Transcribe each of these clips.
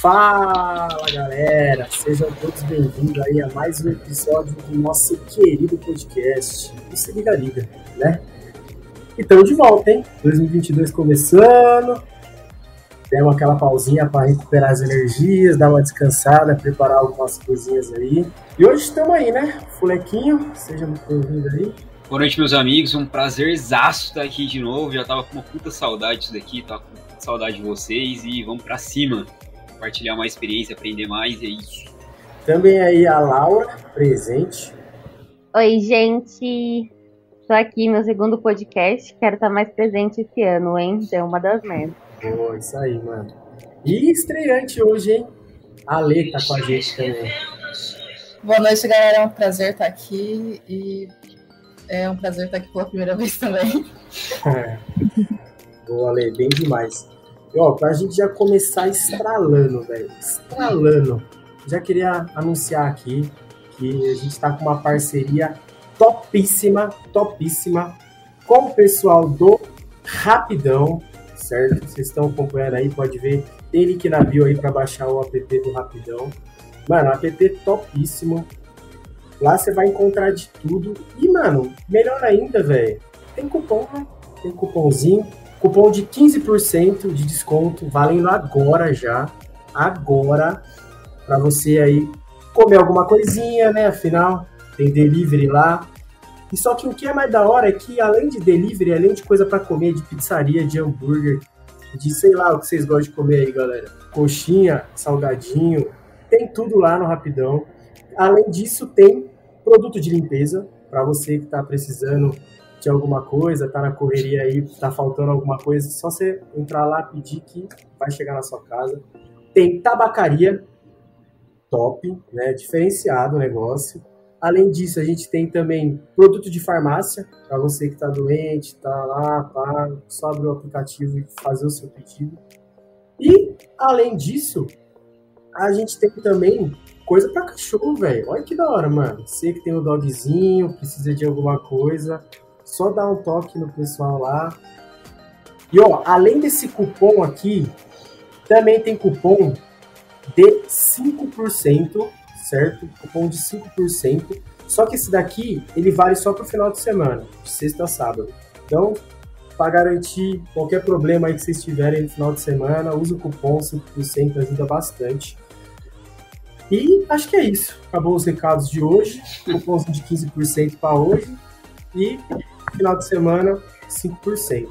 Fala galera, sejam todos bem-vindos aí a mais um episódio do nosso querido podcast, o Se Liga Liga, né? E estamos de volta, hein? 2022 começando, demos aquela pausinha para recuperar as energias, dar uma descansada, preparar algumas coisinhas aí. E hoje estamos aí, né? Fulequinho, seja muito bem-vindo aí. Boa noite, meus amigos. Um prazer exato estar aqui de novo. Já tava com uma puta saudade disso daqui, tava com saudade de vocês e vamos para cima. Compartilhar mais experiência, aprender mais, é isso. Também aí a Laura, presente. Oi, gente. Tô aqui, meu segundo podcast. Quero estar mais presente esse ano, hein? É uma das metas. Boa, isso aí, mano. E estreante hoje, hein? A Lê tá com a gente também. Boa noite, galera. É um prazer estar aqui e é um prazer estar aqui pela primeira vez também. Boa, Lê, bem demais. E, ó, pra gente já começar estralando, velho. Estralando. Já queria anunciar aqui que a gente tá com uma parceria topíssima, topíssima com o pessoal do Rapidão certo? Vocês estão acompanhando aí, pode ver. Tem link na bio aí para baixar o app do Rapidão. Mano, app topíssimo. Lá você vai encontrar de tudo. E, mano, melhor ainda, velho, tem cupom, né? Tem cupomzinho. Cupom de 15% de desconto, valendo agora já. Agora. Pra você aí comer alguma coisinha, né? Afinal, tem delivery lá. E só que o que é mais da hora é que, além de delivery, além de coisa para comer, de pizzaria, de hambúrguer, de sei lá o que vocês gostam de comer aí, galera. Coxinha, salgadinho, tem tudo lá no Rapidão. Além disso, tem produto de limpeza para você que está precisando de alguma coisa, tá na correria aí, tá faltando alguma coisa, só você entrar lá, pedir que vai chegar na sua casa. Tem tabacaria, top, né? Diferenciado o negócio. Além disso, a gente tem também produto de farmácia, para você que está doente, está lá, tá, só abrir o aplicativo e fazer o seu pedido. E, além disso, a gente tem também coisa para cachorro, velho. Olha que da hora, mano. Você que tem um dogzinho, precisa de alguma coisa, só dá um toque no pessoal lá. E, ó, além desse cupom aqui, também tem cupom de 5% certo? Cupom de 5%. Só que esse daqui, ele vale só para o final de semana, de sexta a sábado. Então, para garantir qualquer problema aí que vocês tiverem no final de semana, use o cupom 5%, ajuda bastante. E acho que é isso. Acabou os recados de hoje. Cupomzinho de 15% para hoje. E final de semana, 5%.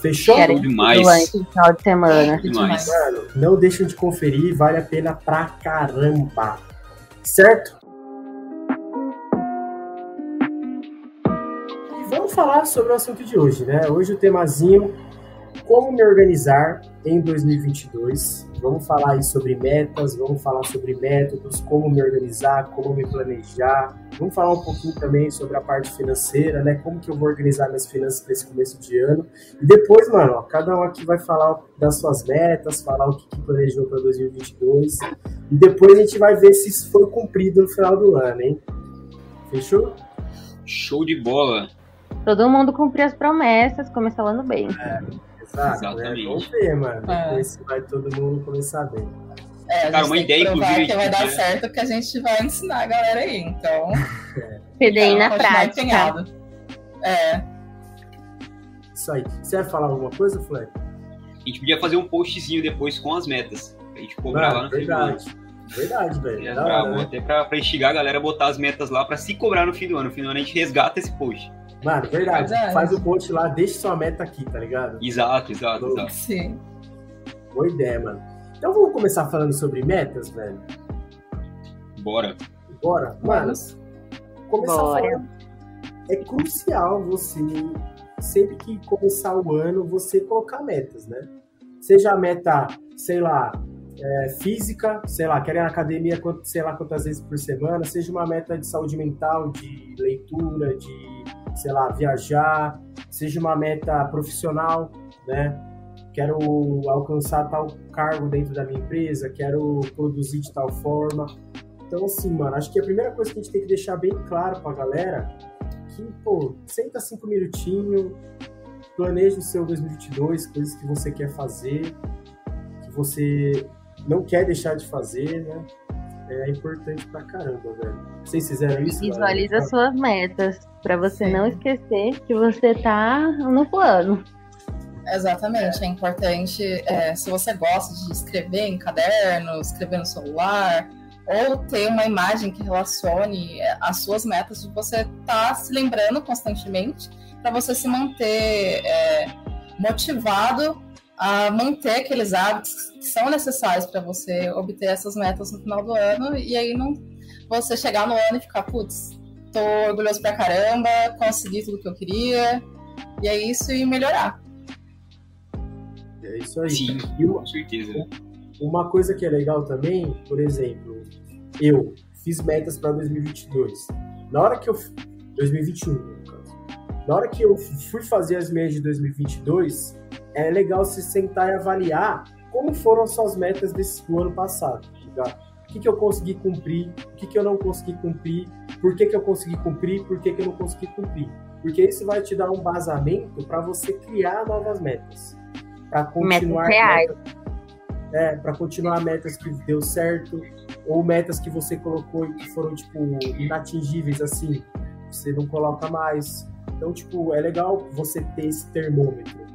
Fechou? Quero demais. Final de semana. Demais. Mano, não deixem de conferir, vale a pena pra caramba certo? E vamos falar sobre o assunto de hoje, né? Hoje o temazinho como me organizar em 2022. Vamos falar aí sobre metas, vamos falar sobre métodos, como me organizar, como me planejar. Vamos falar um pouquinho também sobre a parte financeira, né? Como que eu vou organizar minhas finanças para esse começo de ano. E depois, mano, ó, cada um aqui vai falar das suas metas, falar o que, que planejou para 2022. E depois a gente vai ver se isso foi cumprido no final do ano, hein? Fechou? Show de bola. Todo mundo cumprir as promessas, começar falando bem. É. Exato, Exatamente. Né? Vamos ver, mano. É. Depois vai todo mundo começar bem. É, a Cara, uma ideia, que provar inclusive, que vai dar certo que a gente vai ensinar a galera aí. Então, PDI é, na prática. empenhado. É, Isso aí. Você vai falar alguma coisa, Fleck? A gente podia fazer um postzinho depois com as metas. Pra gente cobrar lá Mano, no fim do ano. verdade. Verdade, velho. É, pra- hora, né? Até pra, pra instigar a galera a botar as metas lá pra se cobrar no fim do ano. No fim do ano a gente resgata esse post. Mano, verdade. Verdade. Faz o post lá, deixa sua meta aqui, tá ligado? Exato, exato, exato. sim. Boa ideia, mano. Então vamos começar falando sobre metas, velho? Bora. Bora? Mano, começar Bora. falando. É crucial você, sempre que começar o ano, você colocar metas, né? Seja a meta, sei lá, é, física, sei lá, quer ir na academia sei lá quantas vezes por semana, seja uma meta de saúde mental, de leitura, de, sei lá, viajar, seja uma meta profissional, né? Quero alcançar tal cargo dentro da minha empresa, quero produzir de tal forma. Então, assim, mano, acho que a primeira coisa que a gente tem que deixar bem claro pra galera que, pô, senta cinco minutinhos, planeja o seu 2022, coisas que você quer fazer, que você não quer deixar de fazer, né? É importante pra caramba, velho. Vocês fizeram isso? Visualiza galera? suas metas, pra você não esquecer que você tá no plano. Exatamente, é importante, é, se você gosta de escrever em caderno, escrever no celular, ou ter uma imagem que relacione as suas metas, de você estar tá se lembrando constantemente, para você se manter é, motivado a manter aqueles hábitos que são necessários para você obter essas metas no final do ano, e aí não você chegar no ano e ficar, putz, tô orgulhoso pra caramba, consegui tudo que eu queria, e é isso e melhorar. É isso aí. Sim, E o- com certeza. Uma coisa que é legal também, por exemplo, eu fiz metas para 2022. Na hora que eu 2021, no caso. Na hora que eu fui fazer as minhas de 2022, é legal se sentar e avaliar como foram as suas metas desse do ano passado, tá? O que, que eu consegui cumprir, o que, que eu não consegui cumprir, por que, que eu consegui cumprir, por que, que eu não consegui cumprir. Porque isso vai te dar um basamento para você criar novas metas. Para continuar reais. é, para continuar metas que deu certo, ou metas que você colocou e que foram, tipo, inatingíveis, assim, você não coloca mais. Então, tipo, é legal você ter esse termômetro.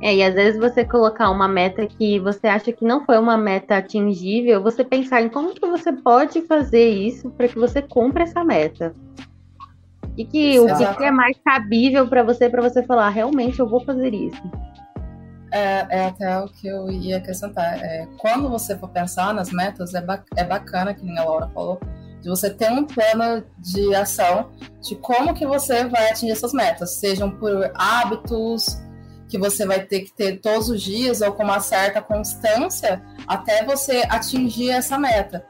É, e às vezes você colocar uma meta que você acha que não foi uma meta atingível, você pensar em como que você pode fazer isso para que você cumpra essa meta. E que o que, Exato. que é mais cabível para você, para você falar, realmente eu vou fazer isso. É, é até o que eu ia acrescentar. É, quando você for pensar nas metas, é, ba é bacana, que nem a Laura falou, de você ter um plano de ação de como que você vai atingir essas metas, sejam por hábitos que você vai ter que ter todos os dias ou com uma certa constância até você atingir essa meta.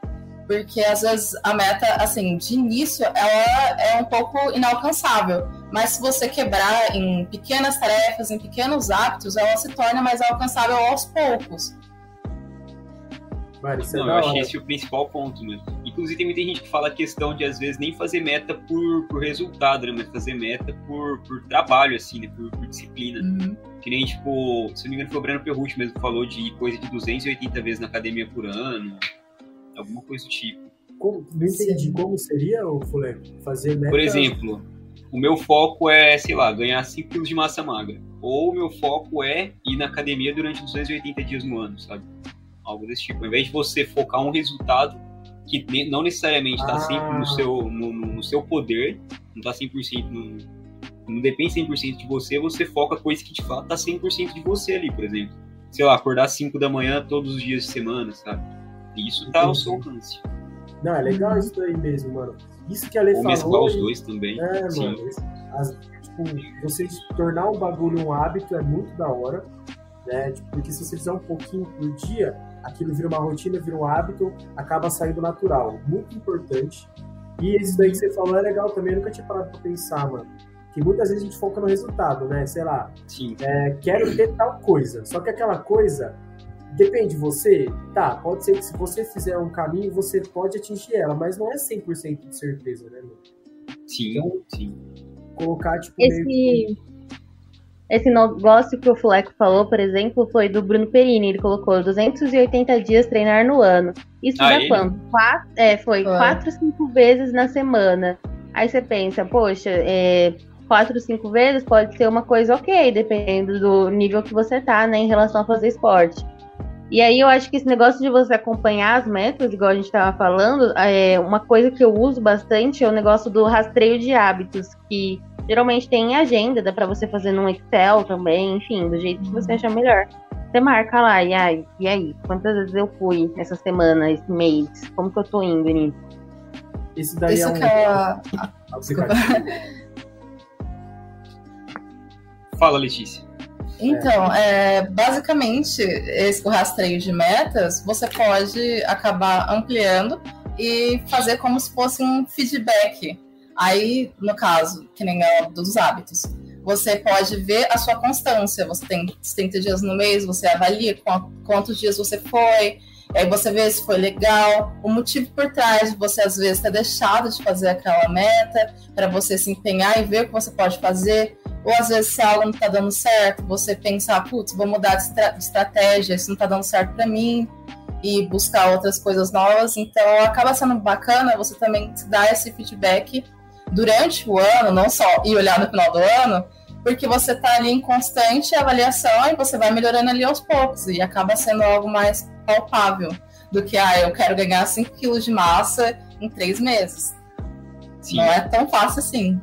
Porque às vezes a meta, assim, de início, ela é um pouco inalcançável. Mas se você quebrar em pequenas tarefas, em pequenos hábitos, ela se torna mais alcançável aos poucos. É Não, da eu achei esse o principal ponto, né? Inclusive, tem muita gente que fala a questão de, às vezes, nem fazer meta por, por resultado, né? Mas fazer meta por, por trabalho, assim, né? Por, por disciplina. Que nem, tipo, se não me engano, foi o Breno Perrucci mesmo que falou de coisa de 280 vezes na academia por ano. Alguma coisa do tipo. Como- não entendi como seria, o Fuleco? Fazer meta... Por exemplo, o meu foco é, sei lá, ganhar 5 quilos de massa magra. Ou o meu foco é ir na academia durante 280 dias no ano, sabe? Algo desse tipo. Ao invés de você focar um resultado que não necessariamente está Ah. sempre no seu, no, no- no seu poder, não está 100% no, não depende 100% de você, você foca coisa que de fato tá 100% de você ali, por exemplo. Sei lá, acordar às 5 da manhã todos os dias de semana, sabe? E isso tá ao seu alcance. Não, é legal isso aí mesmo, mano. Isso que a Lê Ou mesclar falou... os e- dois também. É, Sim. mano. as- tipo, você tornar um bagulho um hábito é muito da hora, né? Tipo, porque se você fizer um pouquinho por dia, aquilo vira uma rotina, vira um hábito, acaba saindo natural. Muito importante. E isso daí que você falou é legal também, eu nunca tinha parado pra pensar, mano. Que muitas vezes a gente foca no resultado, né? Sei lá, Sim. é, quero ter tal coisa. Só que aquela coisa depende de você. Tá, pode ser que se você fizer um caminho, você pode atingir ela, mas não é 100% de certeza, né, mano? Sim, Então, sim. Colocar, tipo, meio que- Esse, negócio que o Fuleco falou, por exemplo, foi do Bruno Perini. Ele colocou 280 dias treinar no ano. Isso Ah, dá ele? quanto? Quatro, é, foi Foi. quatro, cinco vezes na semana. Aí você pensa, poxa, é, quatro, cinco vezes pode ser uma coisa ok, dependendo do nível que você tá, né, em relação a fazer esporte. E aí eu acho que esse negócio de você acompanhar as metas, igual a gente estava falando, é uma coisa que eu uso bastante é o negócio do rastreio de hábitos, que geralmente tem em agenda, dá pra você fazer num Excel também, enfim, do jeito que você achar melhor. Você marca lá, e aí, e aí, quantas vezes eu fui essa semana, esse mês, como que eu tô indo nisso? Esse daí Isso é um que é a-. Fala, Letícia. Então, é, basicamente, esse, o rastreio de metas, você pode acabar ampliando e fazer como se fosse um feedback. Aí, no caso, que nem é dos hábitos, você pode ver a sua constância. Você tem 30 dias no mês, você avalia qu- quantos dias você foi, aí você vê se foi legal, o motivo por trás de você, às vezes, ter deixado de fazer aquela meta, para você se empenhar e ver o que você pode fazer. Ou às vezes, se algo não tá dando certo, você pensar, putz, vou mudar de, estra- de estratégia, isso não tá dando certo para mim. e buscar outras coisas novas. Então acaba sendo bacana você também dar esse feedback durante o ano, não só e olhar no final do ano, porque você está ali em constante avaliação e você vai melhorando ali aos poucos e acaba sendo algo mais palpável do que, ah, eu quero ganhar 5 quilos de massa em três meses. Sim. Não é tão fácil assim.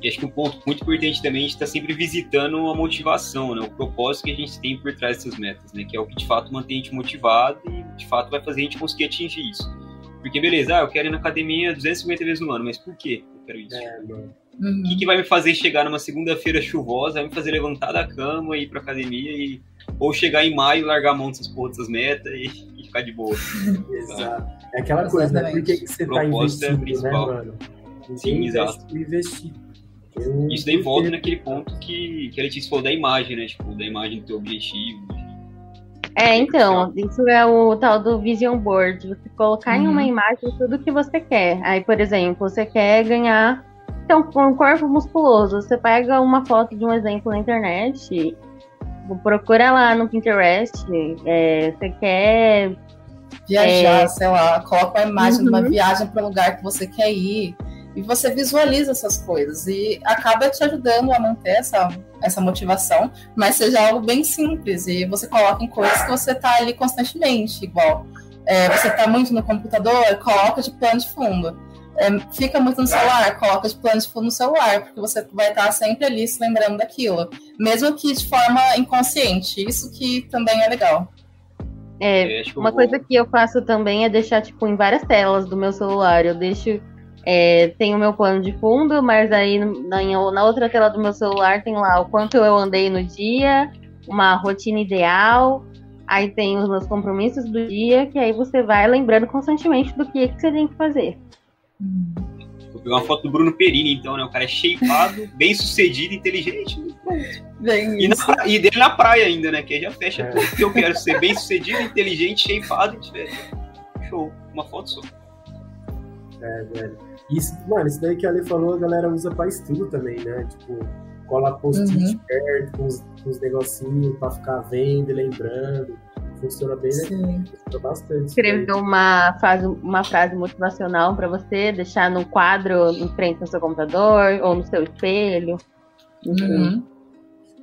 E acho que um ponto muito importante também é a gente estar tá sempre visitando a motivação, né? O propósito que a gente tem por trás dessas metas, né? Que é o que de fato mantém a gente motivado e de fato vai fazer a gente conseguir atingir isso. Porque beleza, ah, eu quero ir na academia 250 vezes no ano, mas por quê eu quero isso? É, uhum. O que, que vai me fazer chegar numa segunda-feira chuvosa, vai me fazer levantar da cama e ir pra academia e ou chegar em maio, largar a mão dessas porras dessas metas e, e, ficar de boa. Exato. É aquela coisa, né? Por que, que você tá é investindo, é né, mano? Sim, exato. Investir eu, Isso daí volta naquele ponto que, que a Letícia falou da imagem, né? Tipo, da imagem do teu objetivo. É, então, isso é o tal do vision board. Você colocar uhum. em uma uhum. imagem tudo que você quer. Aí, por exemplo, você quer ganhar então, um corpo musculoso. Você pega uma foto de um exemplo na internet, procura lá no Pinterest. É, você quer viajar, é... sei lá, coloca uma imagem uhum. de uma uhum. viagem para um lugar que você quer ir e você visualiza essas coisas e acaba te ajudando a manter essa, essa motivação, mas seja algo bem simples e você coloca em coisas que você está ali constantemente, igual é, você está muito no computador, coloca de plano de fundo. É, fica muito no celular, coloca de plano de fundo no celular, porque você vai estar tá sempre ali se lembrando daquilo, mesmo que de forma inconsciente. Isso que também é legal. É, uma coisa que eu faço também é deixar tipo em várias telas do meu celular. Eu deixo é, tem o meu plano de fundo, mas aí na, na, outra tela do meu celular tem lá o quanto eu andei no dia, uma rotina ideal, aí tem os meus compromissos do dia, que aí você vai lembrando constantemente do que, que você tem que fazer. Vou pegar uma foto do Bruno Perini, então, né? O cara é shapeado, bem sucedido, inteligente. Bem e, na, e, dele na praia ainda, né? Que aí já fecha é. tudo que eu quero ser bem sucedido, inteligente, shapeado e tiver. Show. Uma foto só. É, velho. Isso, mano, isso daí que a Ale falou, a galera usa pra estudo também, né? Tipo, cola post-it uhum. perto com uns, uns negocinhos pra ficar vendo e lembrando. Funciona bem, né? Funciona bastante. Escrever uma frase, uma frase motivacional pra você, deixar no quadro em frente ao seu computador ou no seu espelho. Uhum.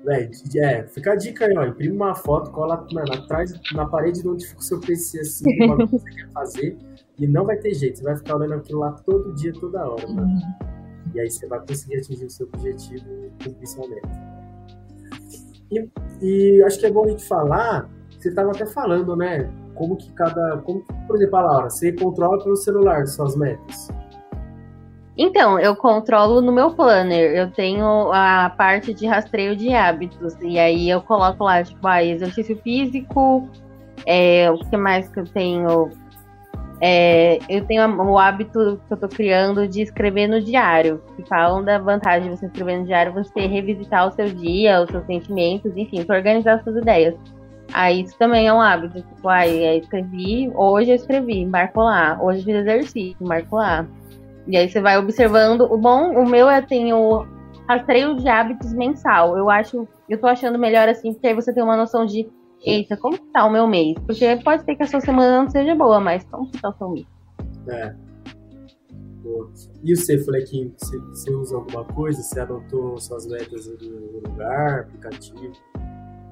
Véi, é, fica a dica aí, ó. Imprime uma foto, cola mano, atrás, na parede de onde fica o seu PC, assim, o que você quer fazer. E não vai ter jeito, você vai ficar olhando aquilo lá todo dia, toda hora, mano. Uhum. E aí você vai conseguir atingir o seu objetivo principalmente. E, e acho que é bom a gente falar, você estava até falando, né? Como que cada. Como, por exemplo, a Laura, você controla pelo celular suas metas. Então, eu controlo no meu planner. Eu tenho a parte de rastreio de hábitos. E aí eu coloco lá, tipo, ah, exercício físico. É, o que mais que eu tenho? É, eu tenho o hábito que eu tô criando de escrever no diário, que falam da vantagem de você escrever no diário, você revisitar o seu dia, os seus sentimentos, enfim, para organizar as suas ideias. Aí isso também é um hábito, tipo, aí eu escrevi, hoje eu escrevi, marco lá, hoje eu fiz exercício, marco lá. E aí você vai observando. O bom, o meu é tem o rastreio de hábitos mensal. Eu acho, eu tô achando melhor assim, porque aí você tem uma noção de eita, como que tá o meu mês? Porque pode ser que a sua semana não seja boa, mas como que tá o seu mês? É. E você, Flequinho, você, você usa alguma coisa? Você anotou suas metas no lugar, aplicativo?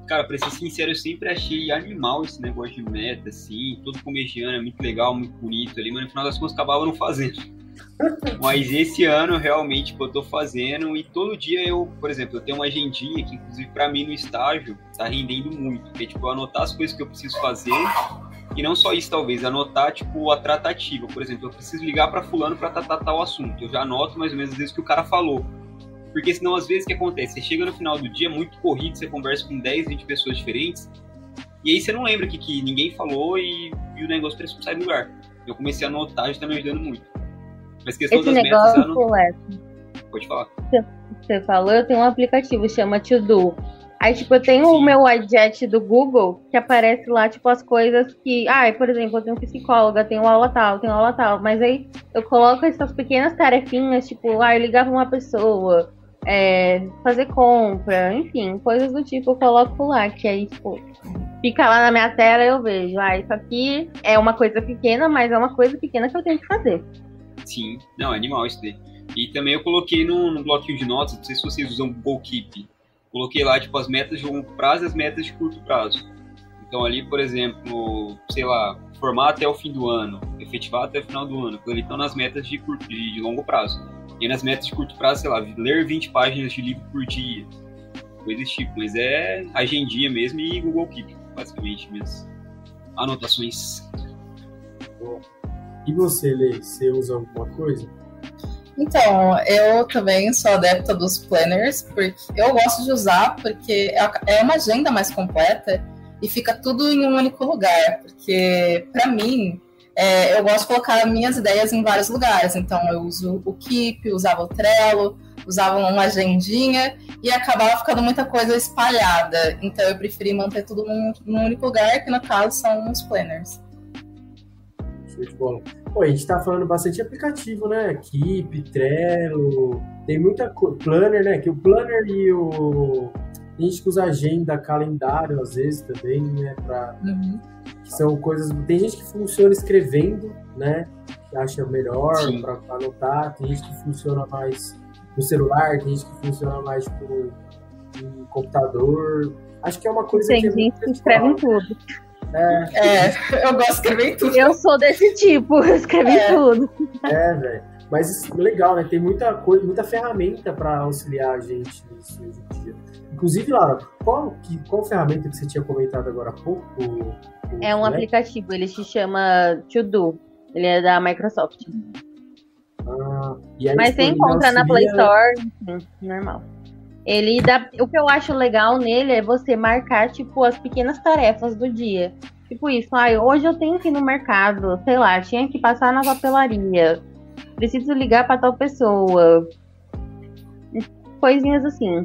Cara, pra ser sincero, eu sempre achei animal esse negócio de meta, assim, todo comegiano, é muito legal, muito bonito ali, mas no final das contas acabava não fazendo. Mas esse ano realmente tipo, eu tô fazendo e todo dia eu, por exemplo, eu tenho uma agendinha que inclusive para mim no estágio tá rendendo muito, que é tipo anotar as coisas que eu preciso fazer e não só isso talvez, anotar tipo a tratativa, por exemplo, eu preciso ligar para fulano para tratar tal assunto. Eu já anoto mais ou menos às vezes que o cara falou. Porque senão às vezes o que acontece, você chega no final do dia muito corrido, você conversa com 10, 20 pessoas diferentes, e aí você não lembra que, que ninguém falou e, e o negócio que sai do lugar. Eu comecei a anotar, já tá me ajudando muito. Mas questão Esse das negócio, metas, não... é... Pode falar. Você falou, eu tenho um aplicativo, chama To Aí, tipo, eu tenho Sim. o meu widget do Google, que aparece lá, tipo, as coisas que. Ah, por exemplo, eu tenho psicóloga, tenho aula tal, tenho aula tal. Mas aí eu coloco essas pequenas tarefinhas, tipo, ah, eu ligar pra uma pessoa, é, fazer compra, enfim, coisas do tipo, eu coloco lá, que aí, tipo, fica lá na minha tela eu vejo, ah, isso aqui é uma coisa pequena, mas é uma coisa pequena que eu tenho que fazer. Sim, não, é animal isso daí. E também eu coloquei no, no bloquinho de notas, não sei se vocês usam Google Keep. Coloquei lá, tipo, as metas de longo prazo e as metas de curto prazo. Então ali, por exemplo, sei lá, formar até o fim do ano, efetivar até o final do ano. Eles estão nas metas de, curto, de, de longo prazo. E nas metas de curto prazo, sei lá, ler 20 páginas de livro por dia. Coisas tipo, mas é agendinha mesmo e Google Keep, basicamente mesmo. Anotações. E você, Lê, você usa alguma coisa? Então, eu também sou adepta dos planners, porque eu gosto de usar, porque é, é uma agenda mais completa e fica tudo em um único lugar. Porque, para mim, é, eu gosto de colocar minhas ideias em vários lugares. Então, eu uso o Keep, usava o Trello, usava uma agendinha e acabava ficando muita coisa espalhada. Então, eu preferi manter tudo num, num único lugar, que no caso são os planners. Show de bola. Pô, a gente tá falando bastante aplicativo, né? Keep, Trello, tem muita coisa. Planner, né? Que o Planner e o. A gente usa agenda, calendário, às vezes também, né? Pra... Uhum. Que são coisas. Tem gente que funciona escrevendo, né? Que acha melhor para anotar. Tem gente que funciona mais no celular, tem gente que funciona mais tipo, no computador. Acho que é uma coisa tem que. Tem gente que escreve em tudo. É. é, eu gosto de escrever tudo. Eu sou desse tipo, eu escrevi é. tudo. É, velho. Mas legal, né? Tem muita coisa, muita ferramenta para auxiliar a gente nisso hoje em dia. Inclusive, Laura, qual, que, qual ferramenta que você tinha comentado agora há pouco? O, o é um aplicativo, ele se chama To Do. Ele é da Microsoft. Ah, Mas você encontra auxilia... na Play Store, enfim, normal. Ele dá. O que eu acho legal nele é você marcar, tipo, as pequenas tarefas do dia. Tipo isso, ah, hoje eu tenho que ir no mercado, sei lá, tinha que passar na papelaria. Preciso ligar para tal pessoa. Coisinhas assim.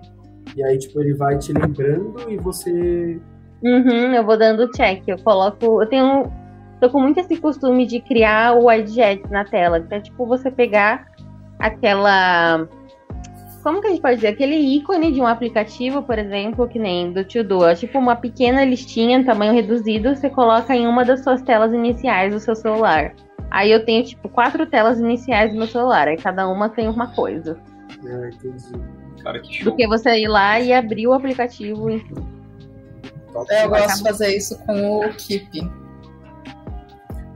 E aí, tipo, ele vai te lembrando e você. Uhum, eu vou dando check. Eu coloco. Eu tenho. Tô com muito esse costume de criar o widget na tela. Que é tipo você pegar aquela como que a gente pode dizer? Aquele ícone de um aplicativo, por exemplo, que nem do To é tipo uma pequena listinha, tamanho reduzido, você coloca em uma das suas telas iniciais do seu celular. Aí eu tenho, tipo, quatro telas iniciais do meu celular, aí cada uma tem uma coisa. Ah, entendi. Cara, que show. Do que você ir lá e abrir o aplicativo, enfim. Eu gosto de fazer isso com o Keep.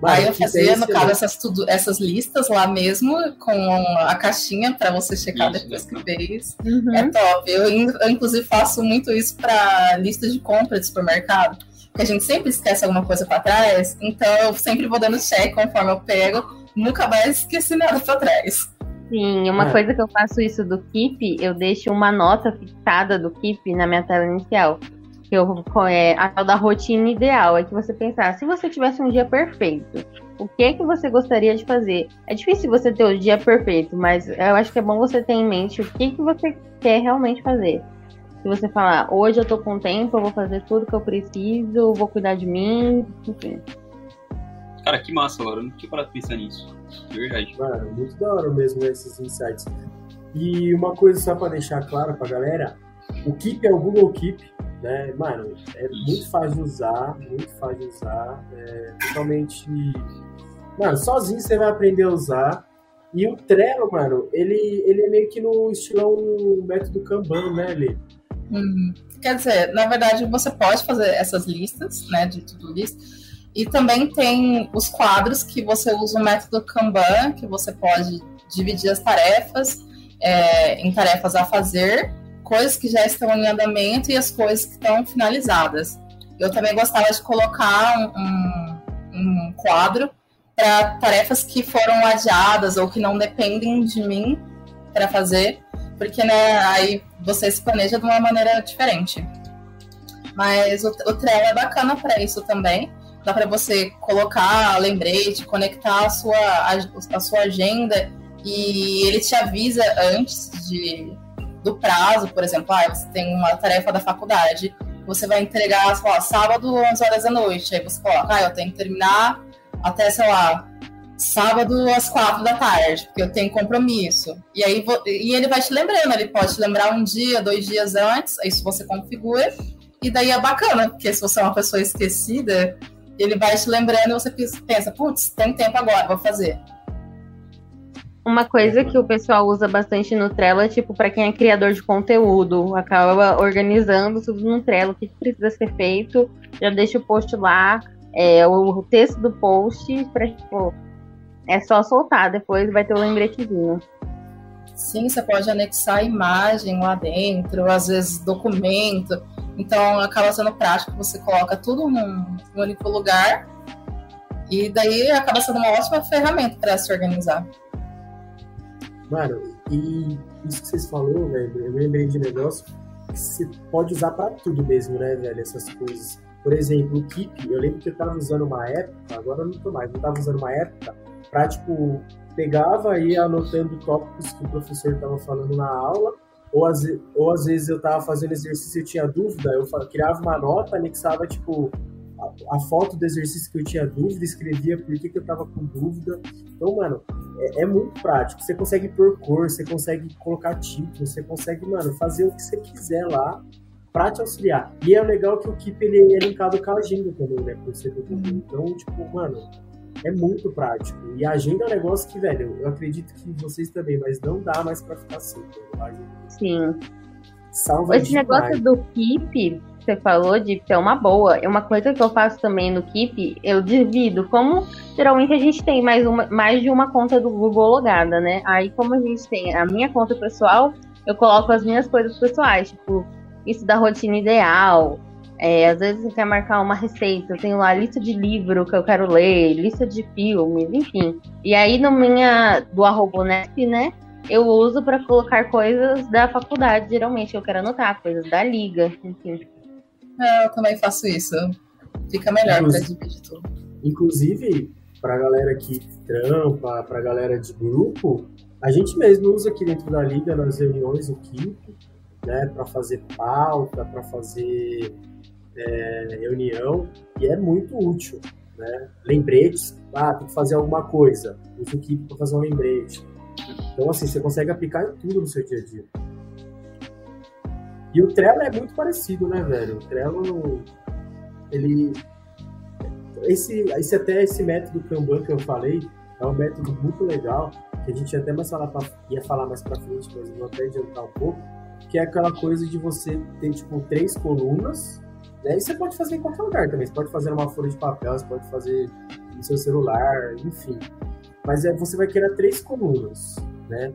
Aí eu fazia, no caso, essas, tudo, essas listas lá mesmo, com a caixinha para você checar isso, depois que fez. Uhum. É top. Eu, eu, inclusive, faço muito isso para listas de compra de supermercado. Porque a gente sempre esquece alguma coisa para trás, então eu sempre vou dando check conforme eu pego, nunca mais esqueci nada para trás. Sim, uma é. coisa que eu faço isso do Keep, eu deixo uma nota fixada do Keep na minha tela inicial que eu, é, a tal da rotina ideal é que você pensar, se você tivesse um dia perfeito, o que é que você gostaria de fazer? É difícil você ter o dia perfeito, mas eu acho que é bom você ter em mente o que, que você quer realmente fazer. Se você falar, hoje eu tô com tempo, eu vou fazer tudo que eu preciso, vou cuidar de mim, enfim. Cara, que massa, Laura. Eu não tinha parado de pensar nisso. De verdade. Mano, muito da hora mesmo esses insights. E uma coisa só para deixar claro pra galera, o Keep é o Google Keep, né? Mano, é muito fácil de usar, muito fácil de usar. É totalmente. Mano, sozinho você vai aprender a usar. E o Trello, mano, ele, ele é meio que no estilão método Kanban, né, Lê? Uhum. Quer dizer, na verdade, você pode fazer essas listas, né, de tudo list. E também tem os quadros que você usa o método Kanban, que você pode dividir as tarefas é, em tarefas a fazer coisas que já estão em andamento e as coisas que estão finalizadas. Eu também gostava de colocar um, um quadro para tarefas que foram adiadas ou que não dependem de mim para fazer, porque né, aí você se planeja de uma maneira diferente. Mas o, o Trello é bacana para isso também. Dá para você colocar lembrete, conectar a sua, a, a sua agenda e ele te avisa antes de, do prazo, por exemplo, ah, você tem uma tarefa da faculdade, você vai entregar, sei lá, sábado, 11 horas da noite, aí você coloca, ah, eu tenho que terminar até, sei lá, sábado às quatro da tarde, porque eu tenho compromisso. E aí e ele vai te lembrando, ele pode te lembrar um dia, dois dias antes, isso você configura, E daí é bacana, porque se você é uma pessoa esquecida, ele vai te lembrando e você pensa, putz, tem tempo agora, vou fazer. Uma coisa que o pessoal usa bastante no Trello é tipo para quem é criador de conteúdo, acaba organizando tudo no Trello, o que precisa ser feito, já deixa o post lá, é, o texto do post, para tipo, é só soltar, depois vai ter o lembretezinho. Sim, você pode anexar imagem lá dentro, às vezes documento. Então acaba sendo prático, você coloca tudo num único lugar e daí acaba sendo uma ótima ferramenta para se organizar. Mano, e isso que vocês falaram, velho, eu lembrei de negócio que você pode usar para tudo mesmo, né, velho, essas coisas. Por exemplo, o Keep, eu lembro que eu tava usando uma época, agora eu não tô mais, eu tava usando uma época pra, tipo, pegava e ia anotando tópicos que o professor tava falando na aula, ou às, ou às vezes eu tava fazendo exercício e eu tinha dúvida, eu criava uma nota, anexava, tipo, a, a, foto do exercício que eu tinha dúvida, escrevia por que, que eu tava com dúvida. Então, mano, é, é, muito prático. Você consegue pôr cor, você consegue colocar título, você consegue, mano, fazer o que você quiser lá pra te auxiliar. E é legal que o Keep ele é linkado com a agenda também, né? Por ser do. Então, tipo, mano, é muito prático. E a agenda é um negócio que, velho, eu acredito que vocês também, mas não dá mais pra ficar assim. Sim. Salva Esse demais. negócio do Keep você falou de é uma boa. É uma coisa que eu faço também no Keep, eu divido. Como geralmente a gente tem mais, uma, mais de uma conta do Google logada, né? Aí, como a gente tem a minha conta pessoal, eu coloco as minhas coisas pessoais, tipo, isso da rotina ideal. É, às vezes você quer marcar uma receita, eu tenho lá lista de livro que eu quero ler, lista de filmes, enfim. E aí no minha do arroba Nesp, né? Eu uso para colocar coisas da faculdade, geralmente eu quero anotar coisas da liga, enfim. É, eu também faço isso. Fica melhor para dividir tudo. Inclusive, para a galera que trampa, para a galera de grupo, a gente mesmo usa aqui dentro da liga nas reuniões o Keep, né, para fazer pauta, para fazer é, reunião, e é muito útil. Né? Lembretes, ah, tem que fazer alguma coisa, usa o Keep para fazer um lembrete. Então, assim, você consegue aplicar em tudo no seu dia a dia. E o Trello é muito parecido, né, velho? O Trello, ele... Esse, esse até esse método Kanban que eu falei é um método muito legal, que a gente até mais falar pra, ia falar mais pra frente, mas eu vou até adiantar um pouco, que é aquela coisa de você ter, tipo, três colunas, né? E você pode fazer em qualquer lugar também. Você pode fazer numa folha de papel, você pode fazer no seu celular, enfim. Mas é, você vai criar três colunas, né?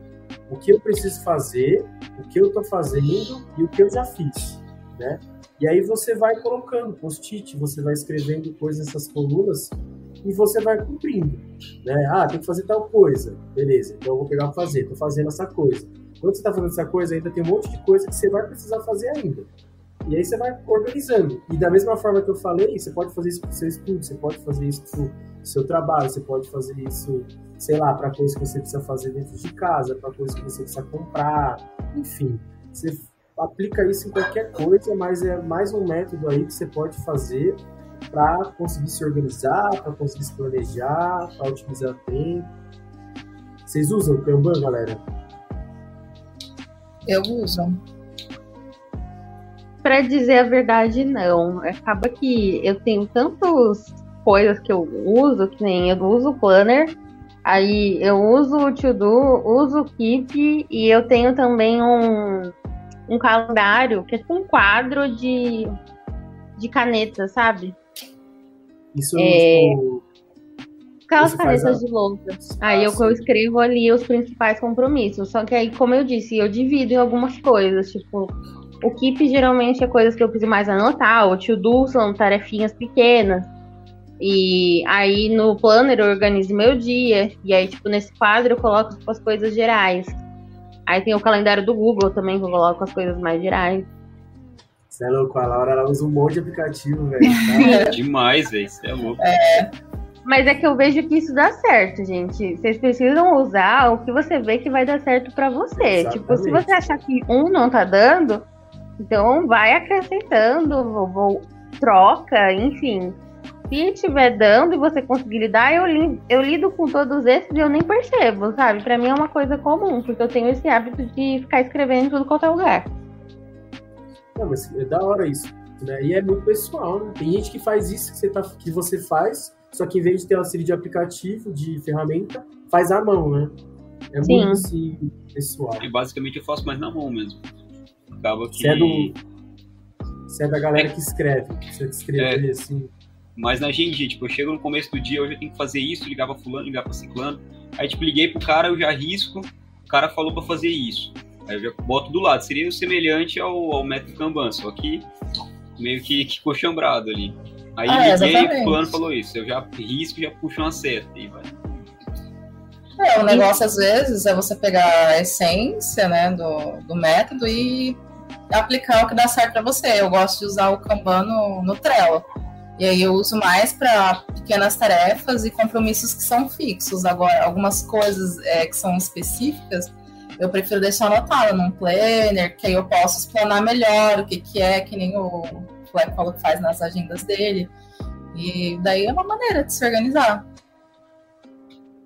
o que eu preciso fazer, o que eu estou fazendo e o que eu já fiz, né? E aí você vai colocando post-it, você vai escrevendo coisas nessas colunas e você vai cumprindo, né? Ah, tem que fazer tal coisa, beleza? Então eu vou pegar para fazer, estou fazendo essa coisa. Quando você está fazendo essa coisa, ainda tem um monte de coisa que você vai precisar fazer ainda. E aí você vai organizando. E da mesma forma que eu falei, você pode fazer isso para o seu estudo, você pode fazer isso para o seu trabalho, você pode fazer isso sei lá, para coisas que você precisa fazer dentro de casa, para coisas que você precisa comprar, enfim. Você aplica isso em qualquer coisa, mas é mais um método aí que você pode fazer para conseguir se organizar, para conseguir se planejar, para otimizar tempo. Vocês usam o Kanban, galera? Eu uso. Para dizer a verdade, não. Acaba que eu tenho tantas coisas que eu uso, que nem eu uso o Planner, Aí eu uso o To-Do, uso o Keep e eu tenho também um, um calendário que é um quadro de, de caneta, sabe? Isso é. Tipo, aquelas canetas a... de lousa. Aí eu, eu escrevo ali os principais compromissos. Só que aí, como eu disse, eu divido em algumas coisas. Tipo, o Keep geralmente é coisas que eu preciso mais anotar. O To-Do são tarefinhas pequenas. E aí no planner eu organizo meu dia. E aí, tipo, nesse quadro eu coloco tipo, as coisas gerais. Aí tem o calendário do Google também, que eu coloco as coisas mais gerais. Você é louco, a Laura ela usa um monte de aplicativo, velho. Tá? Demais, velho. Você é louco. É. Mas é que eu vejo que isso dá certo, gente. Vocês precisam usar o que você vê que vai dar certo para você. Exatamente. Tipo, se você achar que um não tá dando, então vai acrescentando, ou, troca, enfim. Se estiver dando e você conseguir lidar, eu, li, eu lido com todos esses e eu nem percebo, sabe? Para mim é uma coisa comum, porque eu tenho esse hábito de ficar escrevendo em tudo qualquer lugar. Não, mas é da hora isso. né? E é muito pessoal, né? Tem gente que faz isso que você, tá, que você faz, só que em vez de ter auxílio de aplicativo, de ferramenta, faz à mão, né? É Sim. muito assim, pessoal. E basicamente eu faço mais na mão mesmo. Acaba que. Você é, do, você é da galera é. que escreve, você escreve é. assim. Mas na agenda, tipo, eu chego no começo do dia, hoje eu tenho que fazer isso, ligar pra fulano, ligar pra ciclano. Aí, tipo, liguei pro cara, eu já risco, o cara falou pra fazer isso. Aí eu já boto do lado. Seria semelhante ao, ao método Kanban, só que meio que, que coxambrado ali. Aí ah, liguei o fulano falou isso. Eu já risco e já puxo uma seta e vai. É, o negócio às vezes é você pegar a essência né, do, do método e aplicar o que dá certo para você. Eu gosto de usar o Kanban no, no Trello. E aí eu uso mais para pequenas tarefas e compromissos que são fixos. Agora, algumas coisas é, que são específicas, eu prefiro deixar anotado num planner, que aí eu posso explanar melhor o que, que é, que nem o Fleck falou que faz nas agendas dele. E daí é uma maneira de se organizar.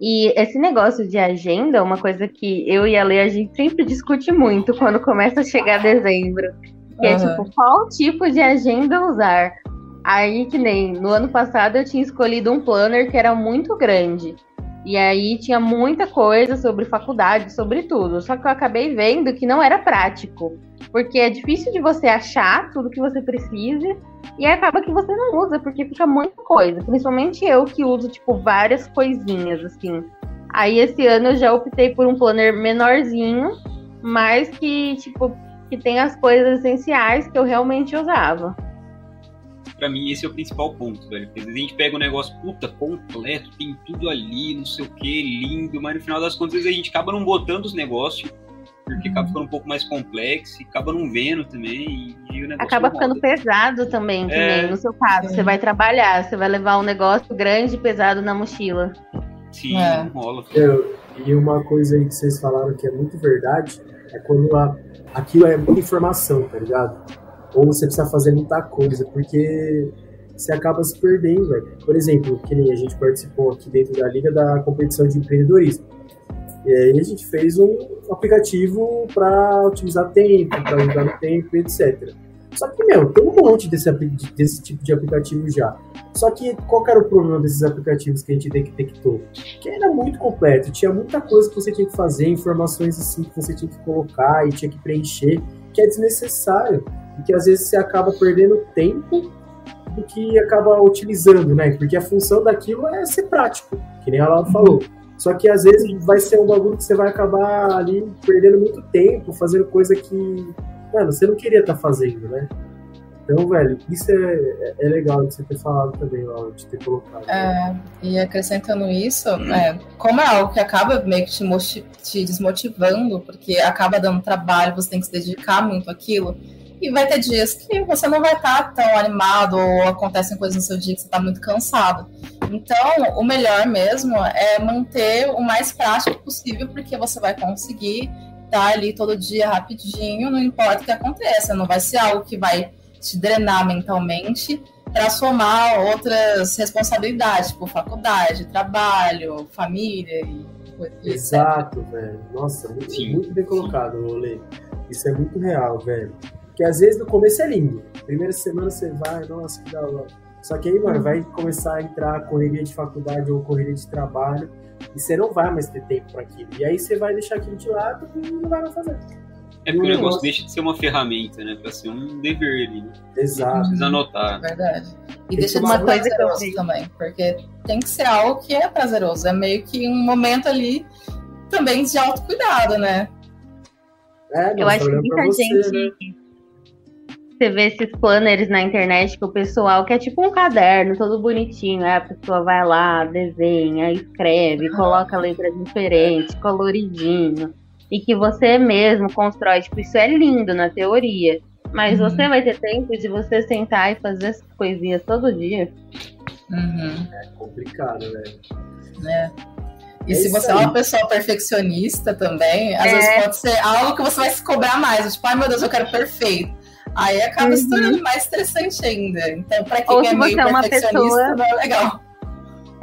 E esse negócio de agenda é uma coisa que eu e a Lê a gente sempre discute muito quando começa a chegar dezembro. Que uhum. é tipo, qual tipo de agenda usar? Aí, que nem no ano passado eu tinha escolhido um planner que era muito grande. E aí tinha muita coisa sobre faculdade, sobre tudo. Só que eu acabei vendo que não era prático. Porque é difícil de você achar tudo que você precise e acaba que você não usa, porque fica muita coisa. Principalmente eu que uso, tipo, várias coisinhas, assim. Aí esse ano eu já optei por um planner menorzinho, mas que, tipo, que tem as coisas essenciais que eu realmente usava. Pra mim, esse é o principal ponto, velho. Porque às vezes a gente pega um negócio, puta, completo, tem tudo ali, não sei o que, lindo, mas no final das contas a gente acaba não botando os negócios porque acaba ficando um pouco mais complexo e acaba não vendo também. acaba ficando pesado também, que é, nem no seu caso. Sim. Você vai trabalhar, você vai levar um negócio grande e pesado na mochila. Sim, é. rola. Eu, e uma coisa aí que vocês falaram que é muito verdade é quando a, aquilo é muita informação, tá ligado? Ou você precisa fazer muita coisa, porque você acaba se perdendo, velho. Por exemplo, que nem a gente participou aqui dentro da Liga da competição de empreendedorismo. E aí a gente fez um aplicativo para otimizar tempo, para ajudar no tempo, etc. Só que, meu, tem um monte desse, desse tipo de aplicativo já. Só que qual era o problema desses aplicativos que a gente detectou? Que era muito completo, tinha muita coisa que você tinha que fazer, informações assim que você tinha que colocar e tinha que preencher, que é desnecessário. E que às vezes você acaba perdendo tempo do que acaba utilizando, né? Porque a função daquilo é ser prático, que nem a Laura falou. Só que às vezes vai ser um bagulho que você vai acabar ali perdendo muito tempo, fazendo coisa que, mano, você não queria estar tá fazendo, né? Então, velho, isso é, é legal de você ter falado também, Laura, de ter colocado. É, e acrescentando isso, é, como é algo que acaba meio que te, te desmotivando, porque acaba dando trabalho, você tem que se dedicar muito àquilo, e vai ter dias que você não vai estar tão animado ou acontecem coisas no seu dia que você está muito cansado. Então, o melhor mesmo é manter o mais prático possível, porque você vai conseguir estar ali todo dia rapidinho, não importa o que aconteça. Não vai ser algo que vai te drenar mentalmente para somar outras responsabilidades, tipo faculdade, trabalho, família e Exato, velho. Nossa, muito, muito bem colocado, Lê. Isso é muito real, velho. Que às vezes no começo é lindo. Primeira semana você vai, nossa, que da hora. Só que aí, mano, vai começar a entrar correria de faculdade ou correria de trabalho e você não vai mais ter tempo para aquilo. E aí você vai deixar aquilo de lado e não vai mais fazer. É porque o negócio deixa de ser uma ferramenta, né? Pra ser um dever ali. Né? Exato. Precisa anotar. Verdade. E deixa de ser prazeroso também, porque tem que ser algo que é prazeroso. É meio que um momento ali também de autocuidado, né? É, Eu acho que muita você, gente. Né? você vê esses planners na internet que o pessoal quer tipo um caderno todo bonitinho, aí a pessoa vai lá, desenha, escreve, coloca letras diferentes, coloridinho, e que você mesmo constrói, tipo, isso é lindo na teoria, mas uhum. você vai ter tempo de você sentar e fazer essas coisinhas todo dia? Uhum. É complicado, velho. É. E é se você aí. é uma pessoa perfeccionista também, às é. vezes pode ser algo que você vai se cobrar mais. Tipo, ai meu Deus, eu quero perfeito. Aí acaba uhum. se tornando mais estressante ainda. Então, pra quem Ou é meio é uma pessoa... não é legal.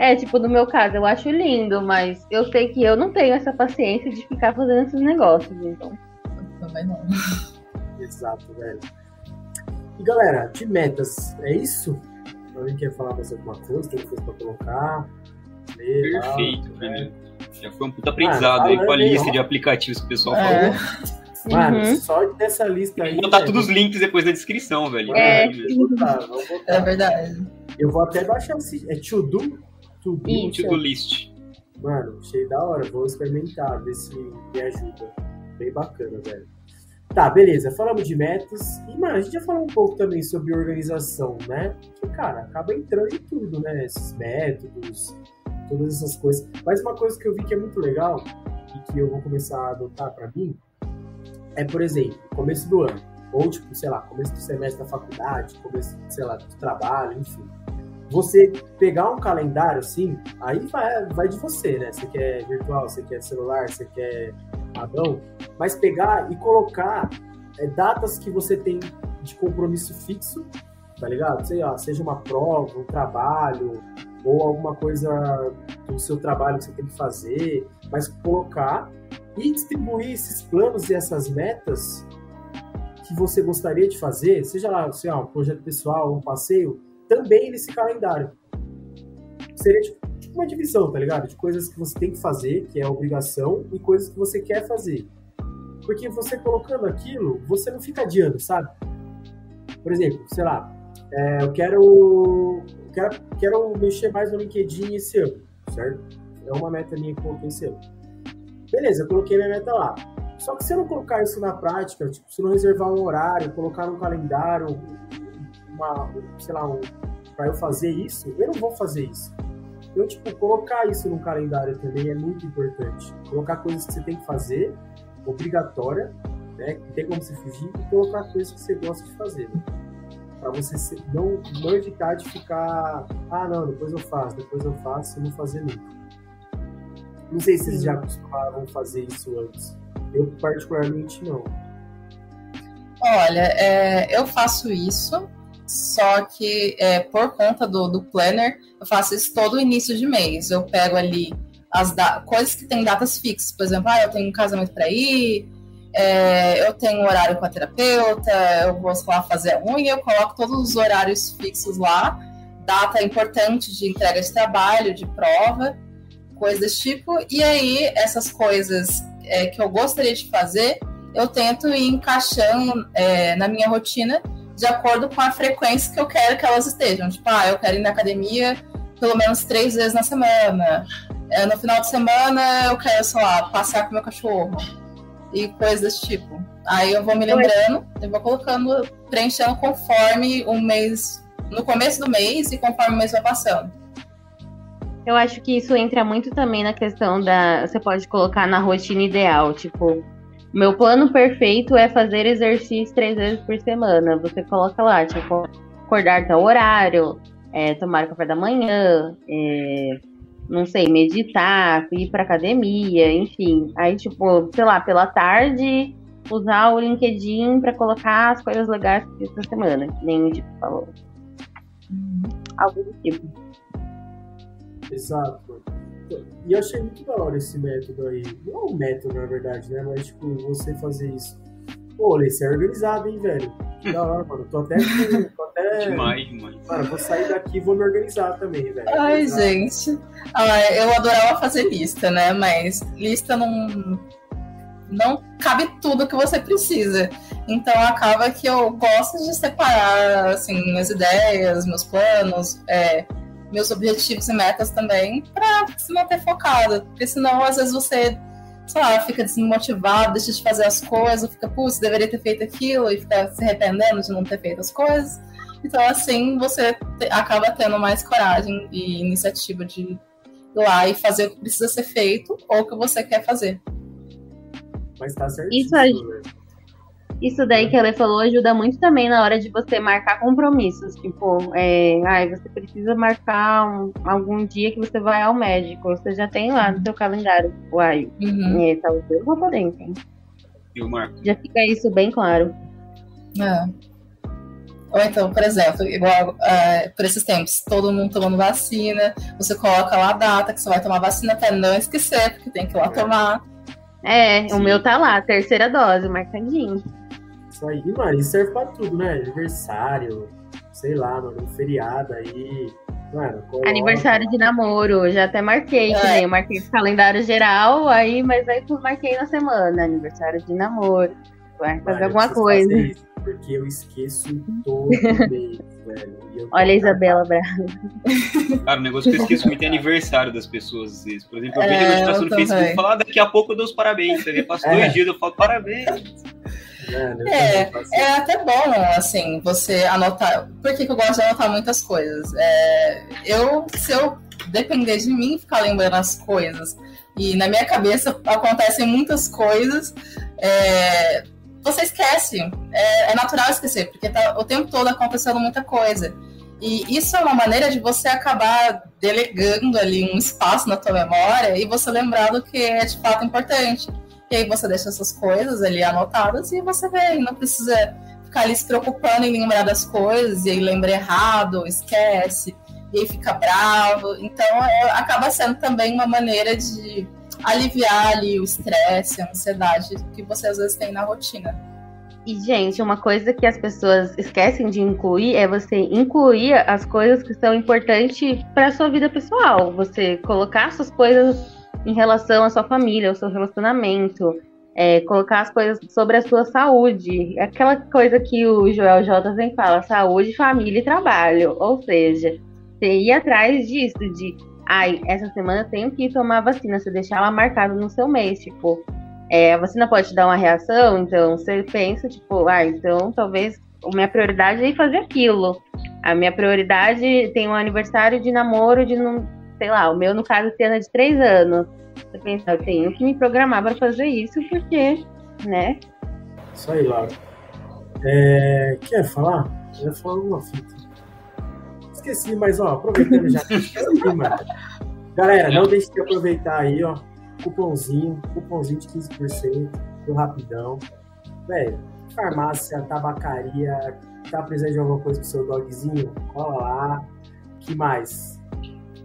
É, tipo, no meu caso, eu acho lindo, mas eu sei que eu não tenho essa paciência de ficar fazendo esses negócios, então. Também não. Exato, velho. E galera, de metas, é isso? Alguém quer falar mais alguma coisa? Tem coisa pra colocar? Ler, Perfeito, pra mim. Já foi um puta aprendizado ah, aí com a lista ó. de aplicativos que o pessoal é. falou. Mano, uhum. só dessa lista aí. Vou botar todos os links depois na descrição, velho. É, é, botar, botar. é verdade. Eu vou até baixar esse. É To Do? To Do, List. Mano, achei da hora. Vou experimentar, ver se me ajuda. Bem bacana, velho. Tá, beleza. Falamos de metas. E, mano, a gente já falou um pouco também sobre organização, né? Que, cara, acaba entrando em tudo, né? Esses métodos, todas essas coisas. Mas uma coisa que eu vi que é muito legal e que eu vou começar a adotar para mim é, por exemplo, começo do ano. Ou, tipo, sei lá, começo do semestre da faculdade, começo, sei lá, do trabalho, enfim você pegar um calendário assim, aí vai, vai de você, né? Você quer virtual, você quer celular, você quer padrão, mas pegar e colocar é, datas que você tem de compromisso fixo, tá ligado? Sei seja uma prova, um trabalho, ou alguma coisa do seu trabalho que você tem que fazer, mas colocar e distribuir esses planos e essas metas que você gostaria de fazer, seja lá, sei lá, um projeto pessoal, um passeio, também nesse calendário. Seria tipo, tipo uma divisão, tá ligado? De coisas que você tem que fazer, que é obrigação, e coisas que você quer fazer. Porque você colocando aquilo, você não fica adiando, sabe? Por exemplo, sei lá, é, eu quero, quero, quero mexer mais no LinkedIn esse ano, certo? É uma meta minha que eu coloquei esse ano. Beleza, eu coloquei minha meta lá. Só que se eu não colocar isso na prática, tipo, se não reservar um horário, colocar no calendário, uma, sei lá, um, para eu fazer isso, eu não vou fazer isso. Então, tipo, colocar isso no calendário também é muito importante. Colocar coisas que você tem que fazer, obrigatória, né? Que tem como você fugir, e colocar coisas que você gosta de fazer. Né? Para você não, não evitar de ficar, ah, não, depois eu faço, depois eu faço, e não fazer nunca. Não sei se vocês já acostumavam fazer isso antes. Eu, particularmente, não. Olha, é, eu faço isso, só que é, por conta do, do planner, eu faço isso todo início de mês. Eu pego ali as coisas que têm datas fixas. Por exemplo, ah, eu tenho um casamento para ir, é, eu tenho um horário com a terapeuta, eu vou lá fazer a unha, eu coloco todos os horários fixos lá, data importante de entrega de trabalho, de prova, coisas desse tipo. E aí, essas coisas é, que eu gostaria de fazer, eu tento ir encaixando é, na minha rotina de acordo com a frequência que eu quero que elas estejam. Tipo, ah, eu quero ir na academia pelo menos três vezes na semana. É, no final de semana eu quero, sei lá, passear com meu cachorro. E coisas desse tipo. Aí eu vou me lembrando, eu vou colocando, preenchendo conforme o mês, no começo do mês e conforme o mês vai passando. Eu acho que isso entra muito também na questão da. Você pode colocar na rotina ideal, tipo, meu plano perfeito é fazer exercício três vezes por semana. Você coloca lá, tipo, acordar tal horário, é, tomar café da manhã, é, não sei, meditar, ir pra academia, enfim. Aí, tipo, sei lá, pela tarde, usar o LinkedIn para colocar as coisas legais que fiz essa semana, que nem o Dico falou. Uhum. Algo do tipo. Exato. E eu achei muito da hora esse método aí. Não é um método, na verdade, né? Mas, tipo, você fazer isso. Pô, Lê, você é organizado, hein, velho? Da hora, mano. Tô até. Tô até... Demais, demais. Mano, vou sair daqui e vou me organizar também, velho. Ai, gente. Ah, eu adorava fazer lista, né? Mas lista não. Não cabe tudo que você precisa. Então acaba que eu gosto de separar assim, minhas ideias, meus planos. É, meus objetivos e metas também para se manter focada. Porque senão, às vezes, você, sei lá, fica desmotivado, deixa de fazer as coisas, fica, putz, deveria ter feito aquilo e fica se arrependendo de não ter feito as coisas. Então, assim, você acaba tendo mais coragem e iniciativa de ir lá e fazer o que precisa ser feito ou o que você quer fazer. Mas tá certo. Isso, isso isso daí que ela falou ajuda muito também na hora de você marcar compromissos. Tipo, é, ai, você precisa marcar um, algum dia que você vai ao médico. Você já tem lá no seu calendário. Uai, uhum. é, talvez eu vou poder, então. Eu marco. Já fica isso bem claro. É. Ou então, por exemplo, igual uh, por esses tempos, todo mundo tomando vacina, você coloca lá a data que você vai tomar vacina até não esquecer, porque tem que ir lá tomar. É, Sim. o meu tá lá, terceira dose, marcadinho. Isso aí, mano, isso serve pra tudo, né? Aniversário, sei lá, mano, um feriado aí. Mano, coloca... Aniversário de namoro, já até marquei É. também. Eu marquei no calendário geral, aí, mas aí eu marquei na semana. Aniversário de namoro. Vai Mano, fazer eu alguma coisa. fazer isso, porque eu esqueço todo mês, velho. Olha a Isabela Braga. Cara, o negócio que eu esqueço muito é aniversário das pessoas, às vezes. Por exemplo, eu vejo É, a notificação no Facebook e falo, ah, daqui a pouco eu dou os parabéns. Aí passa É. dois dias eu falo parabéns. É, faço É até bom, assim, você anotar. Por que, que eu gosto de anotar muitas coisas? É, eu, se eu depender de mim ficar lembrando as coisas, e na minha cabeça acontecem muitas coisas, é, você esquece. É, é natural esquecer, porque tá o tempo todo acontecendo muita coisa. E isso é uma maneira de você acabar delegando ali um espaço na tua memória e você lembrar do que é de fato importante. E aí você deixa essas coisas ali anotadas e você vê, e não precisa ficar ali se preocupando em lembrar das coisas, e aí lembra errado, esquece, e aí fica bravo. Então é, acaba sendo também uma maneira de aliviar ali o estresse, a ansiedade que você às vezes tem na rotina. E, gente, uma coisa que as pessoas esquecem de incluir é você incluir as coisas que são importantes para sua vida pessoal. Você colocar suas coisas em relação à sua família, ao seu relacionamento, é, colocar as coisas sobre a sua saúde. Aquela coisa que o Joel J sempre fala: saúde, família e trabalho. Ou seja, você ir atrás disso, de ai, essa semana eu tenho que tomar vacina, você deixar ela marcada no seu mês, tipo. É, a vacina pode dar uma reação, então você pensa, tipo, ah, então talvez a minha prioridade é fazer aquilo. A minha prioridade tem um aniversário de namoro de, não, sei lá, o meu, no caso, esse é de três anos. Você pensa, eu tenho que me programar para fazer isso, porque, né? Isso aí, Laura. É, quer falar? Eu falar uma fita. Esqueci, mas ó, aproveitando já. Esqueci, mano. Galera, não deixe de aproveitar aí, ó. Cupomzinho, cupomzinho de 15% do Rapidão. Velho, farmácia, tabacaria, tá precisando de alguma coisa pro seu dogzinho? Cola lá. que mais?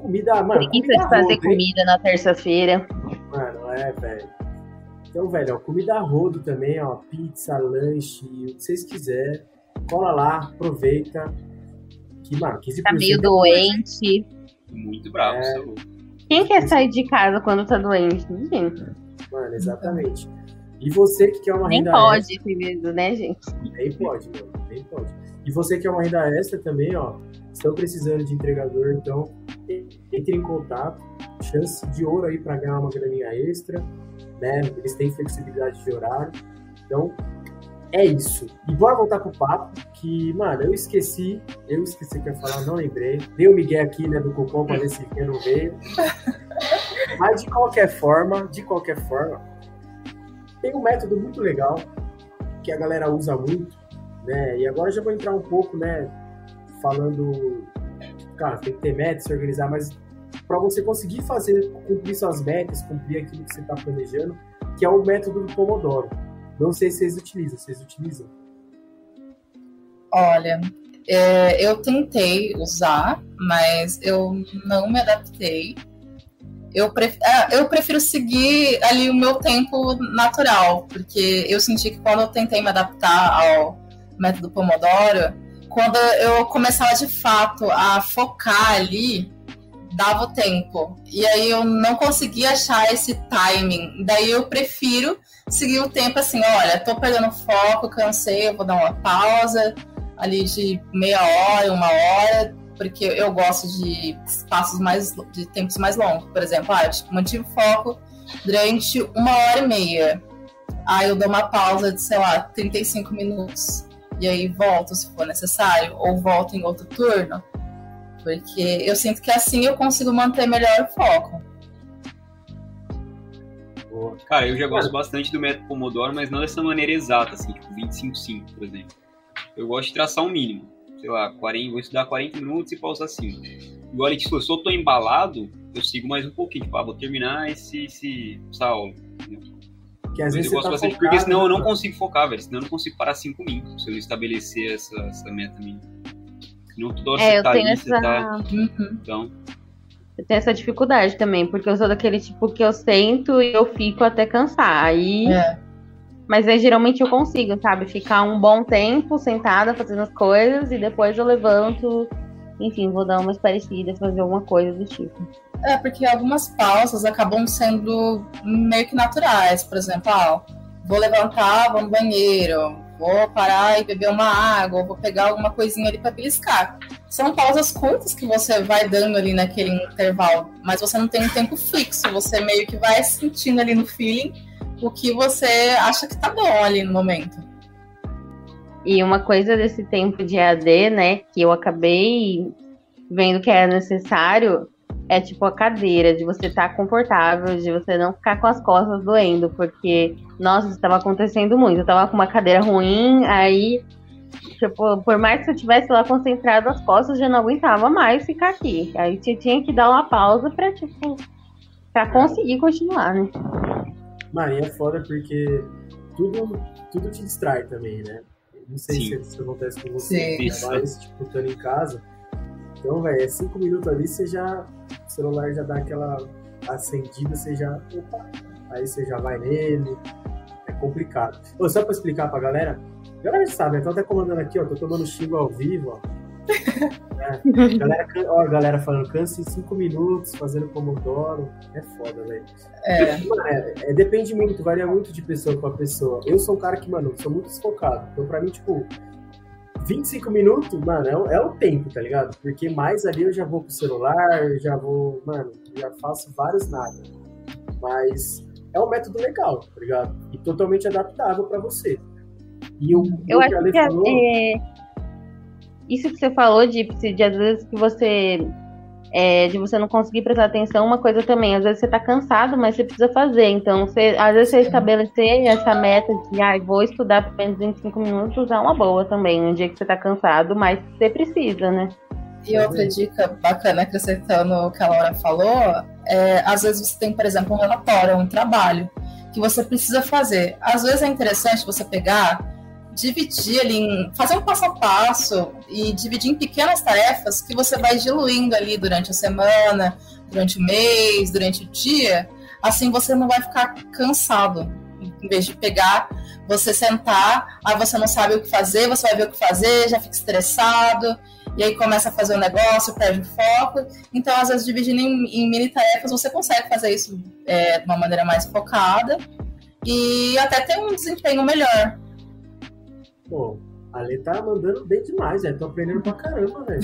Comida, mano. Preguiça comida de fazer rodo, hein? comida na terça-feira. Mano, é, velho. Então, velho, ó, comida a rodo também, ó. Pizza, lanche, o que vocês quiserem. Cola lá, aproveita. Que, mano, 15% Tá meio é doente. Muito bravo, É. você é louco. Quem quer sair de casa quando tá doente? Ninguém. Mano, exatamente. E você que quer uma Nem renda pode esse medo, né, gente? extra. Nem pode, mano. Nem pode. E você que quer uma renda extra também, ó. Estão precisando de entregador, então entre em contato. Chance de ouro aí pra ganhar uma graninha extra. Né? Eles têm flexibilidade de horário. Então, é isso. E bora voltar pro papo, que, mano, eu esqueci. Eu esqueci que eu ia falar, não lembrei. Dei o Miguel aqui, né, do cupom pra ver se vinha, não veio. Mas de qualquer forma, de qualquer forma, tem um método muito legal que a galera usa muito, né? E agora já vou entrar um pouco, né, falando, cara, tem que ter metas, se organizar, mas para você conseguir fazer, cumprir suas metas, cumprir aquilo que você está planejando, que é o método do Pomodoro. Não sei se vocês utilizam, vocês utilizam? Olha, é, eu tentei usar, mas eu não me adaptei. Eu, pref... ah, eu prefiro seguir ali o meu tempo natural, porque eu senti que quando eu tentei me adaptar ao método Pomodoro, quando eu começava de fato a focar ali, dava o tempo. E aí eu não conseguia achar esse timing. Daí eu prefiro seguir o tempo assim, olha, tô perdendo foco, cansei, eu vou dar uma pausa ali de meia hora, uma hora, porque eu gosto de espaços mais de tempos mais longos. Por exemplo, ah, eu mantive o foco durante uma hora e meia. Aí eu dou uma pausa de, sei lá, 35 minutos. E aí volto se for necessário, ou volto em outro turno. Porque eu sinto que assim eu consigo manter melhor o foco. Cara, eu já gosto bastante do método Pomodoro, mas não dessa maneira exata, assim, tipo 25-5, por exemplo. Eu gosto de traçar um mínimo. Sei lá, 40, vou estudar 40 minutos e pausar 5. Igual ele, tipo, se eu tô embalado, eu sigo mais um pouquinho. Tipo, ah, vou terminar esse, esse, essa aula. entendeu? Que às Mas vezes eu gosto tá bastante, focado, porque senão eu não consigo focar, velho. Senão eu não consigo parar 5 minutos se eu estabelecer essa, essa meta minha. Senão toda hora É, você eu tá tenho ali, você essa. tá. Uhum. Então, Eu tenho essa dificuldade também, porque eu sou daquele tipo que eu sento e eu fico até cansar. Aí É. Mas aí, geralmente eu consigo, sabe? Ficar um bom tempo sentada fazendo as coisas e depois eu levanto, enfim, vou dar umas parecidas, fazer alguma coisa do tipo. É, porque algumas pausas acabam sendo meio que naturais. Por exemplo, ah, vou levantar, vou no banheiro, vou parar e beber uma água, vou pegar alguma coisinha ali para beliscar. São pausas curtas que você vai dando ali naquele intervalo, mas você não tem um tempo fixo, você meio que vai sentindo ali no feeling o que você acha que tá bom ali no momento. E uma coisa desse tempo de AD, né, que eu acabei vendo que era necessário, é tipo a cadeira, de você estar tá confortável, de você não ficar com as costas doendo, porque, nossa, isso estava acontecendo muito. Eu tava com uma cadeira ruim, aí, tipo, por mais que eu tivesse lá concentrado as costas, já não aguentava mais ficar aqui. Aí tinha que dar uma pausa pra, tipo, pra conseguir continuar, né? Maria é foda porque tudo, tudo te distrai também, né? Não sei se isso acontece com você, Sim. mas, tipo, estando em casa. Então, velho, é cinco minutos ali, você já. O celular já dá aquela acendida, você já. Opa, aí você já vai nele. É complicado. Ô, só pra explicar pra galera, a galera sabe, eu tô até comandando aqui, ó, tô tomando xingo ao vivo, ó. É. Galera, ó, a galera falando, cansa em 5 minutos, fazendo Pomodoro. É foda, velho. É. É, é. Depende muito, varia muito de pessoa pra pessoa. Eu sou um cara que, mano, sou muito desfocado. Então, pra mim, tipo, 25 minutos, mano, é, é, o tempo, tá ligado? Porque mais ali eu já vou pro celular, já vou, mano, já faço vários nada. Mas é um método legal, tá ligado? E totalmente adaptável para você. E o, eu o acho que, que é, falou... é isso que você falou de, de às vezes que você é, de você não conseguir prestar atenção, uma coisa também, às vezes você tá cansado, mas você precisa fazer. Então, você, às vezes você estabelecer essa meta de ah, vou estudar por menos 25 minutos é uma boa também, um dia que você tá cansado, mas você precisa, né? E outra dica bacana, acrescentando o que a Laura falou, é, às vezes você tem, por exemplo, um relatório, um trabalho que você precisa fazer. Às vezes é interessante você pegar dividir ali, fazer um passo a passo e dividir em pequenas tarefas que você vai diluindo ali durante a semana, durante o mês, durante o dia. Assim você não vai ficar cansado. Em vez de pegar, você sentar, aí você não sabe o que fazer, você vai ver o que fazer, já fica estressado, e aí começa a fazer o negócio, perde o foco. Então, às vezes, dividindo em, em mini tarefas, você consegue fazer isso é, de uma maneira mais focada e até ter um desempenho melhor. Pô, a Lê tá mandando bem demais, velho. Tô aprendendo pra caramba, velho.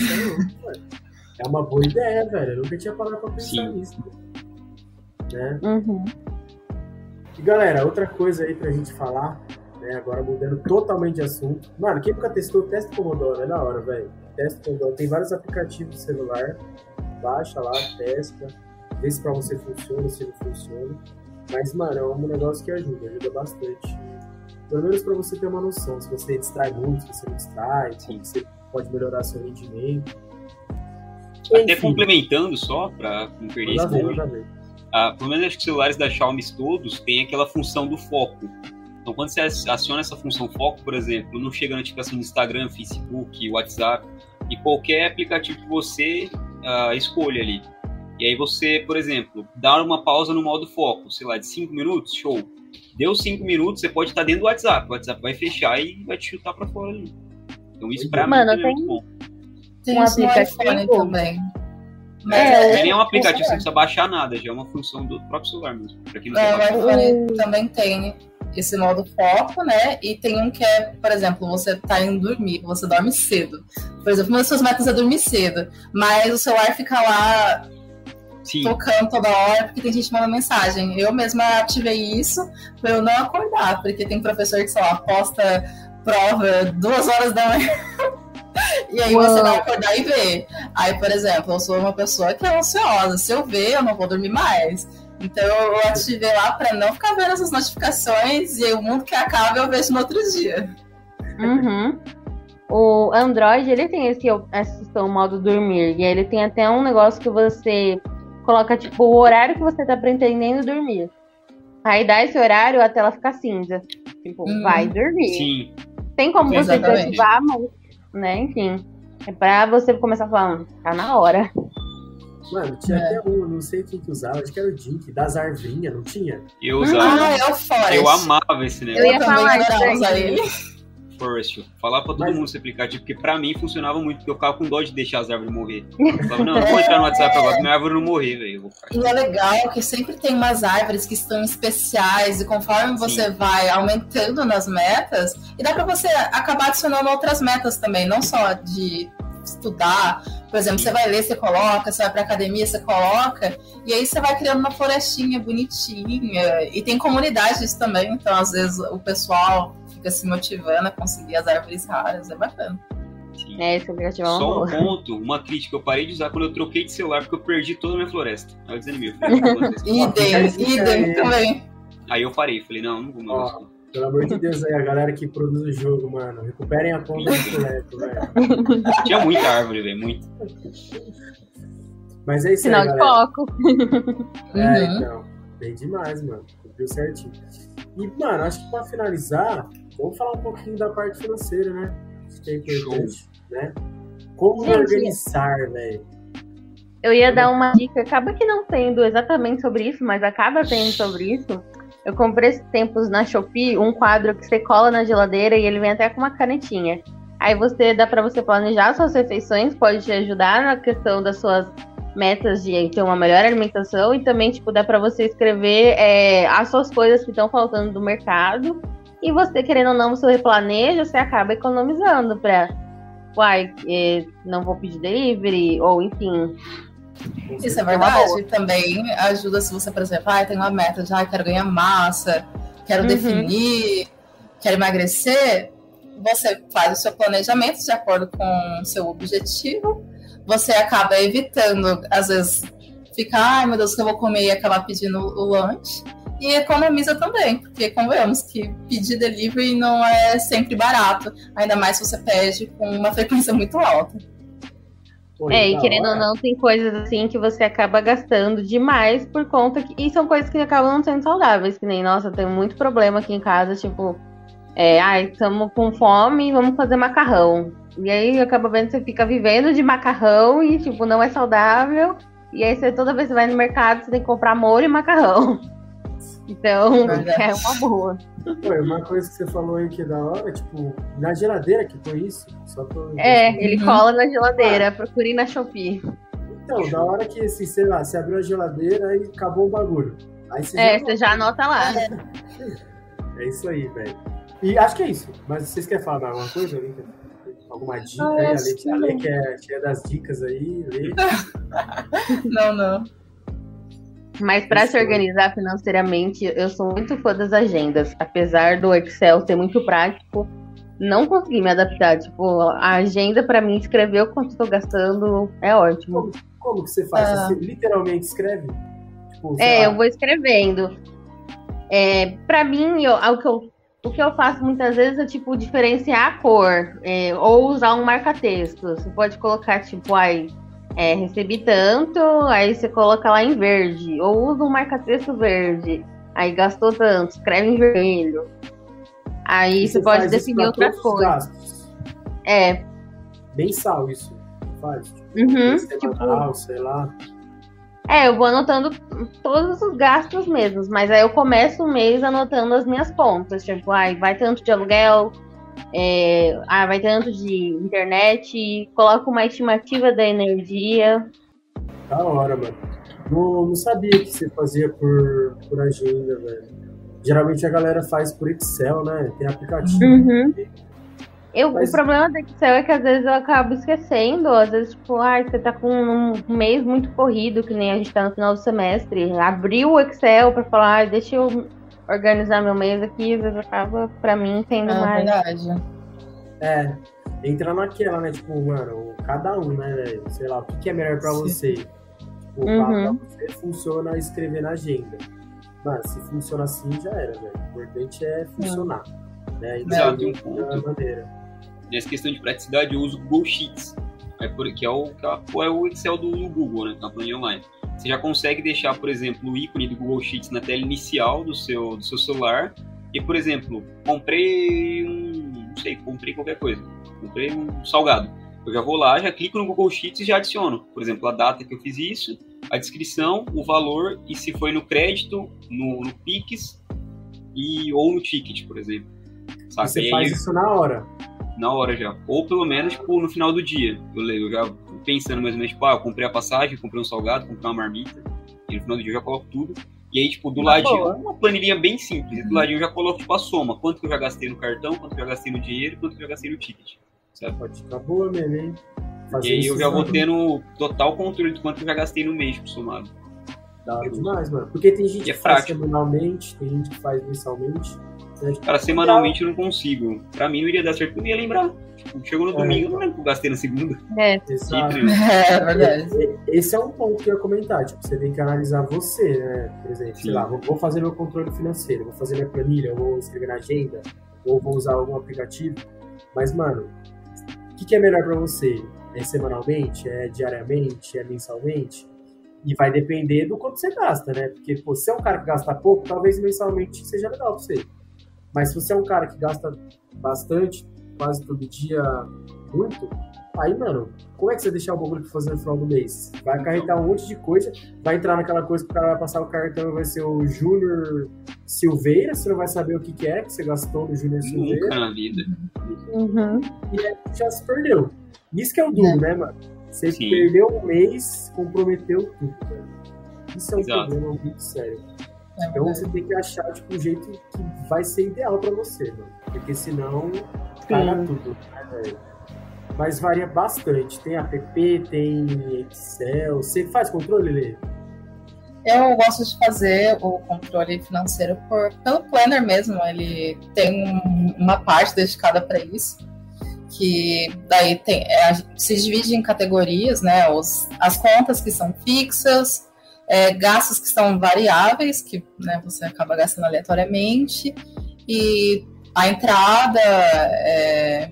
É, é uma boa ideia, velho. Eu nunca tinha parado pra pensar Sim. nisso. Né? Uhum. E galera, outra coisa aí pra gente falar, né? Agora mudando totalmente de assunto. Mano, quem nunca testou o teste Pomodoro? É da hora, velho. Teste Pomodoro. Tem vários aplicativos de celular. Baixa lá, testa. Vê se pra você funciona, se não funciona. Mas, mano, é um negócio que ajuda, ajuda bastante. Pelo menos para você ter uma noção, se você distrai muito, se você não distrai, se você pode melhorar seu rendimento. Até Enfim. complementando só, para não perder esse momento. Ah, pelo menos acho que celulares da Xiaomi todos têm aquela função do foco. Então, quando você aciona essa função foco, por exemplo, não chega notificação do Instagram, Facebook, WhatsApp e qualquer aplicativo que você uh, escolha ali. E aí você, por exemplo, dá uma pausa no modo foco, sei lá, de 5 minutos, show. Deu cinco minutos, você pode estar dentro do WhatsApp. O WhatsApp vai fechar e vai te chutar pra fora ali. Então isso pra Mano, mim é muito bom. Tem um aplicativo também. Mas é, é, nem é um aplicativo, você não precisa baixar nada, já é uma função do próprio celular mesmo. Pra quem não é, o iPhone também tem esse modo foco, né? E tem um que é, por exemplo, você tá indo dormir, você dorme cedo. Por exemplo, uma das suas metas é dormir cedo, mas o celular fica lá Sim. tocando toda hora, porque tem gente que manda mensagem. Eu mesma ativei isso pra eu não acordar, porque tem professor que, sei lá, posta prova duas horas da manhã. e aí Uou. você vai acordar e ver. Aí, por exemplo, eu sou uma pessoa que é ansiosa. Se eu ver, eu não vou dormir mais. Então eu ativei lá para não ficar vendo essas notificações e o mundo que acaba eu vejo no outro dia. Uhum. O Android, ele tem esse, esse modo dormir. E ele tem até um negócio que você coloca tipo o horário que você tá pretendendo dormir. Aí dá esse horário, a tela fica cinza. Tipo, hum, vai dormir. Sim. Tem como você desativar, mas, né, enfim. É pra você começar falando, tá na hora. Mano, tinha é. até um, não sei quem que usava, acho que era o Dink, das arvinhas, não tinha? Eu usava. Ah, é o Forest. Eu amava esse negócio. Eu ia falar isso aí. Falar pra todo Mas... mundo esse aplicativo, porque pra mim funcionava muito, porque eu ficava com dó de deixar as árvores morrer. Eu falava, não, não vou entrar no WhatsApp agora, minha árvore não morrer, velho. E é legal que sempre tem umas árvores que estão especiais, e conforme você Sim. vai aumentando nas metas, e dá pra você acabar adicionando outras metas também, não só de estudar. Por exemplo, você vai ler, você coloca, você vai pra academia, você coloca, e aí você vai criando uma florestinha bonitinha. E tem comunidades também, então às vezes o pessoal fica se motivando a conseguir as árvores raras, é bacana. Sim. É, esse aplicativo é Só um ponto, uma crítica, eu parei de usar quando eu troquei de celular porque eu perdi toda a minha floresta. Aí eu desanimei. idem, idem também. Aí eu parei, falei, não, não vou mais. Oh, pelo amor de Deus aí, a galera que produz o jogo, mano, recuperem a conta do Fuleto, velho. Tinha muita árvore, velho, muito. Mas é isso Sinal aí, de galera. foco. É, uhum. então, bem demais, mano. Cumpriu certinho. E, mano, acho que pra finalizar, vamos falar um pouquinho da parte financeira, né? Que é importante, né? Como Gente, organizar, velho? Eu ia dar uma dica, acaba que não tendo exatamente sobre isso, mas acaba tendo sobre isso. Eu comprei esses tempos na Shopee um quadro que você cola na geladeira e ele vem até com uma canetinha. Aí você dá para você planejar suas refeições, pode te ajudar na questão das suas metas de ter uma melhor alimentação e também tipo dá para você escrever é, as suas coisas que estão faltando do mercado e você querendo ou não você replaneja você acaba economizando para uai é, não vou pedir delivery ou enfim. Isso é verdade? também ajuda se você por exemplo ah, tem uma meta já ah, quero ganhar massa quero uhum. definir quero emagrecer você faz o seu planejamento de acordo com o seu objetivo. Você acaba evitando, às vezes, ficar, ai meu Deus, que eu vou comer? e acabar pedindo o lanche. E economiza também, porque convenhamos que pedir delivery não é sempre barato, ainda mais se você pede com uma frequência muito alta. É, e querendo ou não, tem coisas assim que você acaba gastando demais por conta que. E são coisas que acabam não sendo saudáveis, que nem, nossa, tem muito problema aqui em casa, tipo, é, ai, estamos com fome, vamos fazer macarrão. E aí acaba vendo que você fica vivendo de macarrão e, tipo, não é saudável. E aí você, toda vez que você vai no mercado, você tem que comprar molho e macarrão. Então, é uma boa. Pô, uma coisa que você falou aí que é da hora, tipo, na geladeira que foi isso? Só tô... É, ele uhum. cola na geladeira, ah. procure na Shopee. Então, da hora que, assim, sei lá, você abriu a geladeira e acabou o bagulho. Aí você é, já você já anota lá. É isso aí, velho. E acho que é isso. Mas vocês querem falar alguma coisa, Lincoln? alguma dica ah, aí? A Lê, que, a Lê que é cheia das dicas aí, Lê. não, não. Mas para se organizar financeiramente, eu sou muito fã das agendas. Apesar do Excel ser muito prático, não consegui me adaptar. Tipo, a agenda para mim escrever o quanto estou gastando é ótimo. Como, como, que você faz? Ah. Você literalmente escreve? Tipo, é, lá. eu vou escrevendo. É, para mim, eu, o que eu o que eu faço muitas vezes é, tipo, diferenciar a cor, é, ou usar um marca-texto. Você pode colocar, tipo, aí, é, recebi tanto, aí você coloca lá em verde, ou usa um marca-texto verde, aí gastou tanto, escreve em vermelho. Aí você, você pode definir outras coisas. É. Mensal isso. Faz. Tipo, uhum, tipo, sei lá. É, eu vou anotando todos os gastos mesmos, mas aí eu começo o mês anotando as minhas contas. Tipo, ai, vai tanto de aluguel, é, ah, vai tanto de internet, coloco uma estimativa da energia. Da hora, mano. Não, não sabia que você fazia por, por agenda, velho. Geralmente a galera faz por Excel, né? Tem aplicativo. Uhum. Eu, Mas... O problema do Excel é que às vezes eu acabo esquecendo, às vezes, tipo, ah, você tá com um mês muito corrido, que nem a gente tá no final do semestre. Abriu o Excel pra falar, ah, deixa eu organizar meu mês aqui, às vezes acaba, pra mim, tendo é, mais. verdade. É, entra naquela, né? Tipo, mano, cada um, né, velho? Sei lá, o que, é melhor pra Sim. você? Tipo, uhum. pra você funciona escrever na agenda. Mano, se funciona assim, já era, velho. O importante é funcionar. Né? Exato, tem um ponto. Maneira nessa questão de praticidade, eu uso o Google Sheets, é por, que, é o, que é o Excel do, Google, né, que é uma planilha online. Você já consegue deixar, por exemplo, o ícone do Google Sheets na tela inicial do seu, do seu celular. E, por exemplo, comprei um. Não sei, comprei qualquer coisa. Comprei um salgado. Eu já vou lá, já clico no Google Sheets e já adiciono. Por exemplo, a data que eu fiz isso, a descrição, o valor e se foi no crédito, no, no Pix e, ou no ticket, por exemplo. Sabe? Você faz isso na hora? Na hora já. Ou pelo menos tipo, no final do dia. Eu, eu já pensando mais ou menos, tipo, ah, eu comprei a passagem, comprei um salgado, comprei uma marmita. E no final do dia eu já coloco tudo. E aí, tipo, do ladinho, boa. uma planilha bem simples. Do ladinho eu já coloco, tipo, a soma. Quanto que eu já gastei no cartão, quanto que eu já gastei no dinheiro, quanto que eu já gastei no ticket. Certo? Pode ficar boa mesmo, hein? Fazer e aí eu já vou tendo total controle de quanto eu já gastei no mês, tipo, somado. Dá demais, mano. Porque tem gente é que faz semanalmente, tem gente que faz mensalmente. Cara, semanalmente eu não consigo. Pra mim não iria dar certo, eu não ia lembrar. Tipo, chegou no é. domingo, eu não lembro que eu gastei na segunda. É, Exato. É, verdade. Esse é um ponto que eu ia comentar. Tipo, você tem que analisar você, né? Por exemplo, Sim. sei lá, vou fazer meu controle financeiro, vou fazer minha planilha, vou escrever na agenda, ou vou usar algum aplicativo. Mas, mano, o que, que é melhor pra você? É semanalmente? É diariamente? É mensalmente? E vai depender do quanto você gasta, né? Porque, pô, se é um cara que gasta pouco, talvez mensalmente seja legal pra você. Mas se você é um cara que gasta bastante, quase todo dia, muito, aí, mano, como é que você deixar o bagulho pra fazer no final do mês? Vai acarretar um monte de coisa, vai entrar naquela coisa que o cara vai passar o cartão e vai ser o Júnior Silveira, você não vai saber o que, que é que você gastou no Júnior Silveira. Nunca na vida. Uhum. E aí já se perdeu. Isso que é o duro, é. né, mano? Você Sim. perdeu um mês, comprometeu tudo, velho. Isso é um Exato. problema muito sério. É então você tem que achar tipo, um jeito que vai ser ideal para você, mano. Porque senão caga tudo, né, Mas varia bastante. Tem app, tem Excel. Você faz controle, Lê? Eu gosto de fazer o controle financeiro por, pelo Planner mesmo. Ele tem um, uma parte dedicada para isso. Que daí tem, é, se divide em categorias, né? Os, as contas que são fixas, é, gastos que são variáveis, que né, você acaba gastando aleatoriamente, e a entrada, é,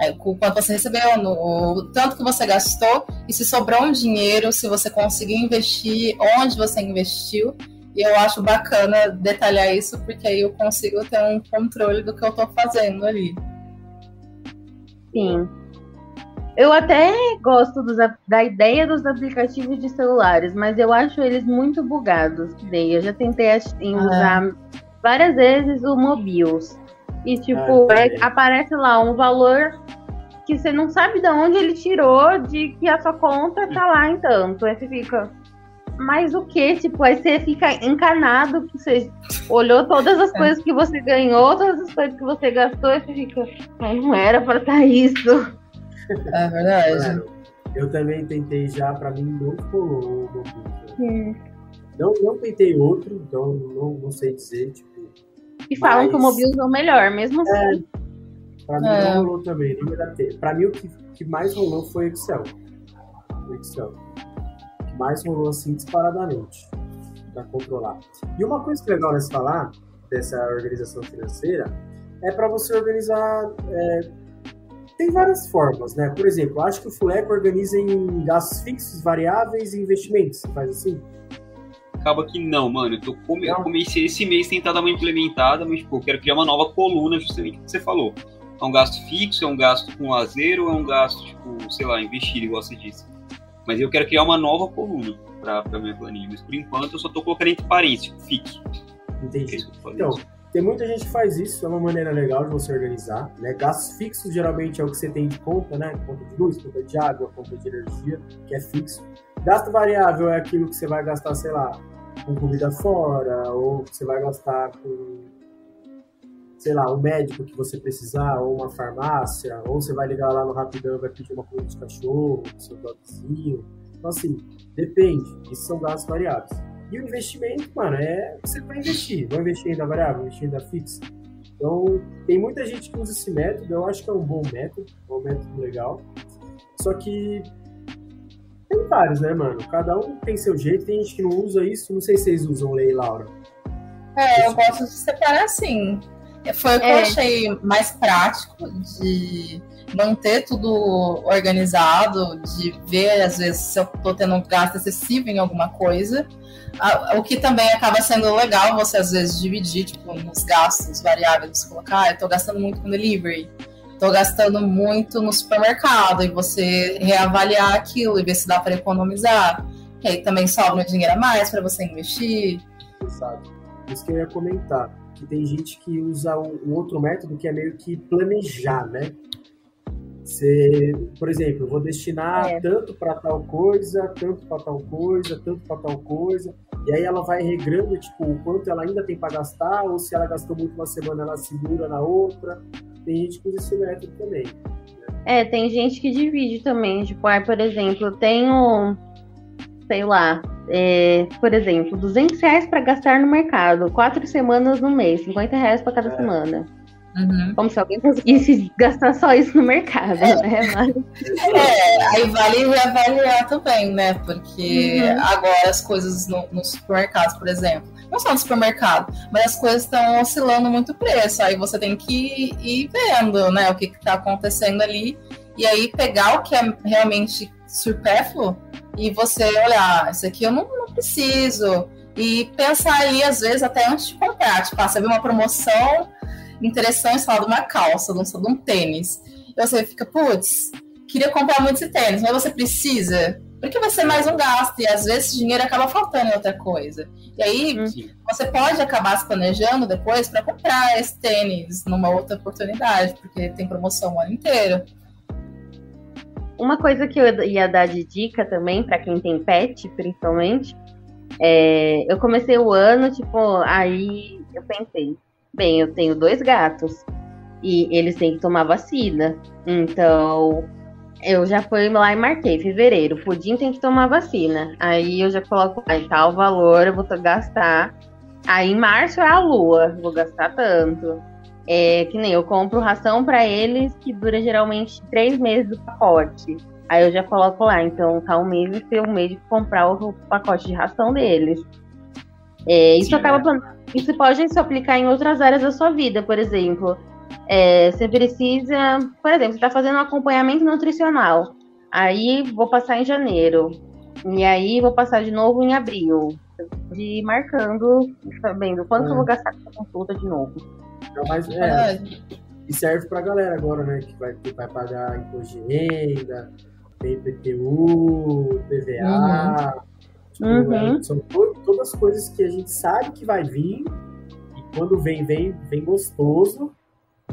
é, o quanto você recebeu, no, o tanto que você gastou, e se sobrou um dinheiro, se você conseguiu investir, onde você investiu. E eu acho bacana detalhar isso, porque aí eu consigo ter um controle do que eu estou fazendo ali. Sim. Eu até gosto dos, da ideia dos aplicativos de celulares, mas eu acho eles muito bugados. Eu já tentei ah. usar várias vezes o Mobius. E tipo, ah, é, aparece lá um valor que você não sabe de onde ele tirou de que a sua conta tá lá em tanto. Aí você fica. Mas o que? Tipo, aí você fica encanado que você olhou todas as é. coisas que você ganhou, todas as coisas que você gastou, e você fica. Não era pra estar tá isso. É verdade. eu também tentei já, pra mim não colou o. Não, não tentei outro, então não, não sei dizer, tipo. E falam mas... que o Mobius é o melhor, mesmo assim. É, pra mim é. não rolou também, não me datei. Pra mim o que, que mais rolou foi Excel. O Excel. O que mais rolou assim disparadamente. Pra controlar. E uma coisa que é legal nesse falar, dessa organização financeira, é para você organizar é, tem várias formas, né? Por exemplo, acho que o Fuleco organiza em gastos fixos, variáveis e investimentos. Você faz assim? Acaba que não, mano. Eu, tô come... eu comecei esse mês tentar dar uma implementada, mas tipo, eu quero criar uma nova coluna, justamente o que você falou. É um gasto fixo, é um gasto com lazer ou é um gasto, tipo, sei lá, investir, igual você disse. Mas eu quero criar uma nova coluna para pra minha planilha. Mas por enquanto eu só tô colocando entre parênteses, tipo, fixo. Entendi. É então, tem muita gente que faz isso, é uma maneira legal de você organizar. Né? Gastos fixos geralmente é o que você tem de conta, né? Conta de luz, conta de água, conta de energia, que é fixo. Gasto variável é aquilo que você vai gastar, sei lá, com comida fora, ou você vai gastar com, sei lá, um médico que você precisar, ou uma farmácia, ou você vai ligar lá no Rapidão e vai pedir uma comida de cachorro, seu dogzinho. Então, assim, depende. Isso são gastos variáveis. E o investimento, mano, é você vai investir. Vai investir em renda variável, investir em renda fixa. Então, tem muita gente que usa esse método. Eu acho que é um bom método, é um método legal. Só que tem vários, né, mano? Cada um tem seu jeito. Tem gente que não usa isso. Não sei se vocês usam lei, Laura. É, eu gosto de separar assim. Foi o que é. eu achei mais prático de manter tudo organizado, de ver, às vezes, se eu tô tendo um gasto excessivo em alguma coisa. O que também acaba sendo legal você, às vezes, dividir, tipo, nos gastos variáveis, colocar, ah, eu tô gastando muito com delivery. Tô gastando muito no supermercado e você reavaliar aquilo e ver se dá para economizar. Que aí também sobra um dinheiro a mais para você investir. Exato. Isso que eu ia comentar. Que tem gente que usa um outro método que é meio que planejar, né? Você, por exemplo, eu vou destinar é. tanto para tal coisa, tanto para tal coisa, tanto para tal coisa. E aí ela vai regrando, tipo, o quanto ela ainda tem para gastar, ou se ela gastou muito uma semana, ela segura na outra. Tem gente que usa esse método também. Né? É, tem gente que divide também. Tipo, ah, por exemplo, eu tenho, sei lá, é, por exemplo, 200 reais para gastar no mercado, quatro semanas no mês, 50 reais para cada é. semana. Uhum. Como se alguém conseguisse gastar só isso no mercado, é. né? Mas... É, aí vale reavaliar também, né? Porque uhum. agora as coisas no, nos supermercados, por exemplo, não só no supermercado, mas as coisas estão oscilando muito o preço. Aí você tem que ir vendo, né? O que está acontecendo ali. E aí pegar o que é realmente supérfluo e você olhar, ah, isso aqui eu não, não preciso. E pensar ali, às vezes, até antes de comprar. Tipo, ah, você viu uma promoção interessante, sei lá, de uma calça, de um, de um tênis. E você fica, putz, queria comprar muito esse tênis, mas você precisa. Porque vai ser mais um gasto e às vezes o dinheiro acaba faltando em outra coisa. E aí uhum. você pode acabar se planejando depois para comprar esse tênis numa outra oportunidade, porque tem promoção o ano inteiro. Uma coisa que eu ia dar de dica também para quem tem pet, principalmente, é, eu comecei o ano, tipo, aí eu pensei, Bem, eu tenho dois gatos e eles têm que tomar vacina. Então, eu já fui lá e marquei, fevereiro, o pudim tem que tomar vacina. Aí eu já coloco aí tal valor, eu vou gastar. Aí em março é a lua, vou gastar tanto. É que nem eu compro ração para eles que dura geralmente três meses do pacote. Aí eu já coloco lá, então tá um mês e ser um mês de comprar o pacote de ração deles. É, isso Sim, acaba. Né? Isso pode se aplicar em outras áreas da sua vida, por exemplo. É, você precisa, por exemplo, você está fazendo um acompanhamento nutricional. Aí vou passar em janeiro. E aí vou passar de novo em abril. De marcando, sabendo quanto é. eu vou gastar com a consulta de novo. Não, mas é, e serve pra galera agora, né? Que vai, que vai pagar imposto de renda, tem IPTU, PVA. Uhum. Tipo, uhum. é, são to todas coisas que a gente sabe que vai vir, e quando vem, vem, vem gostoso,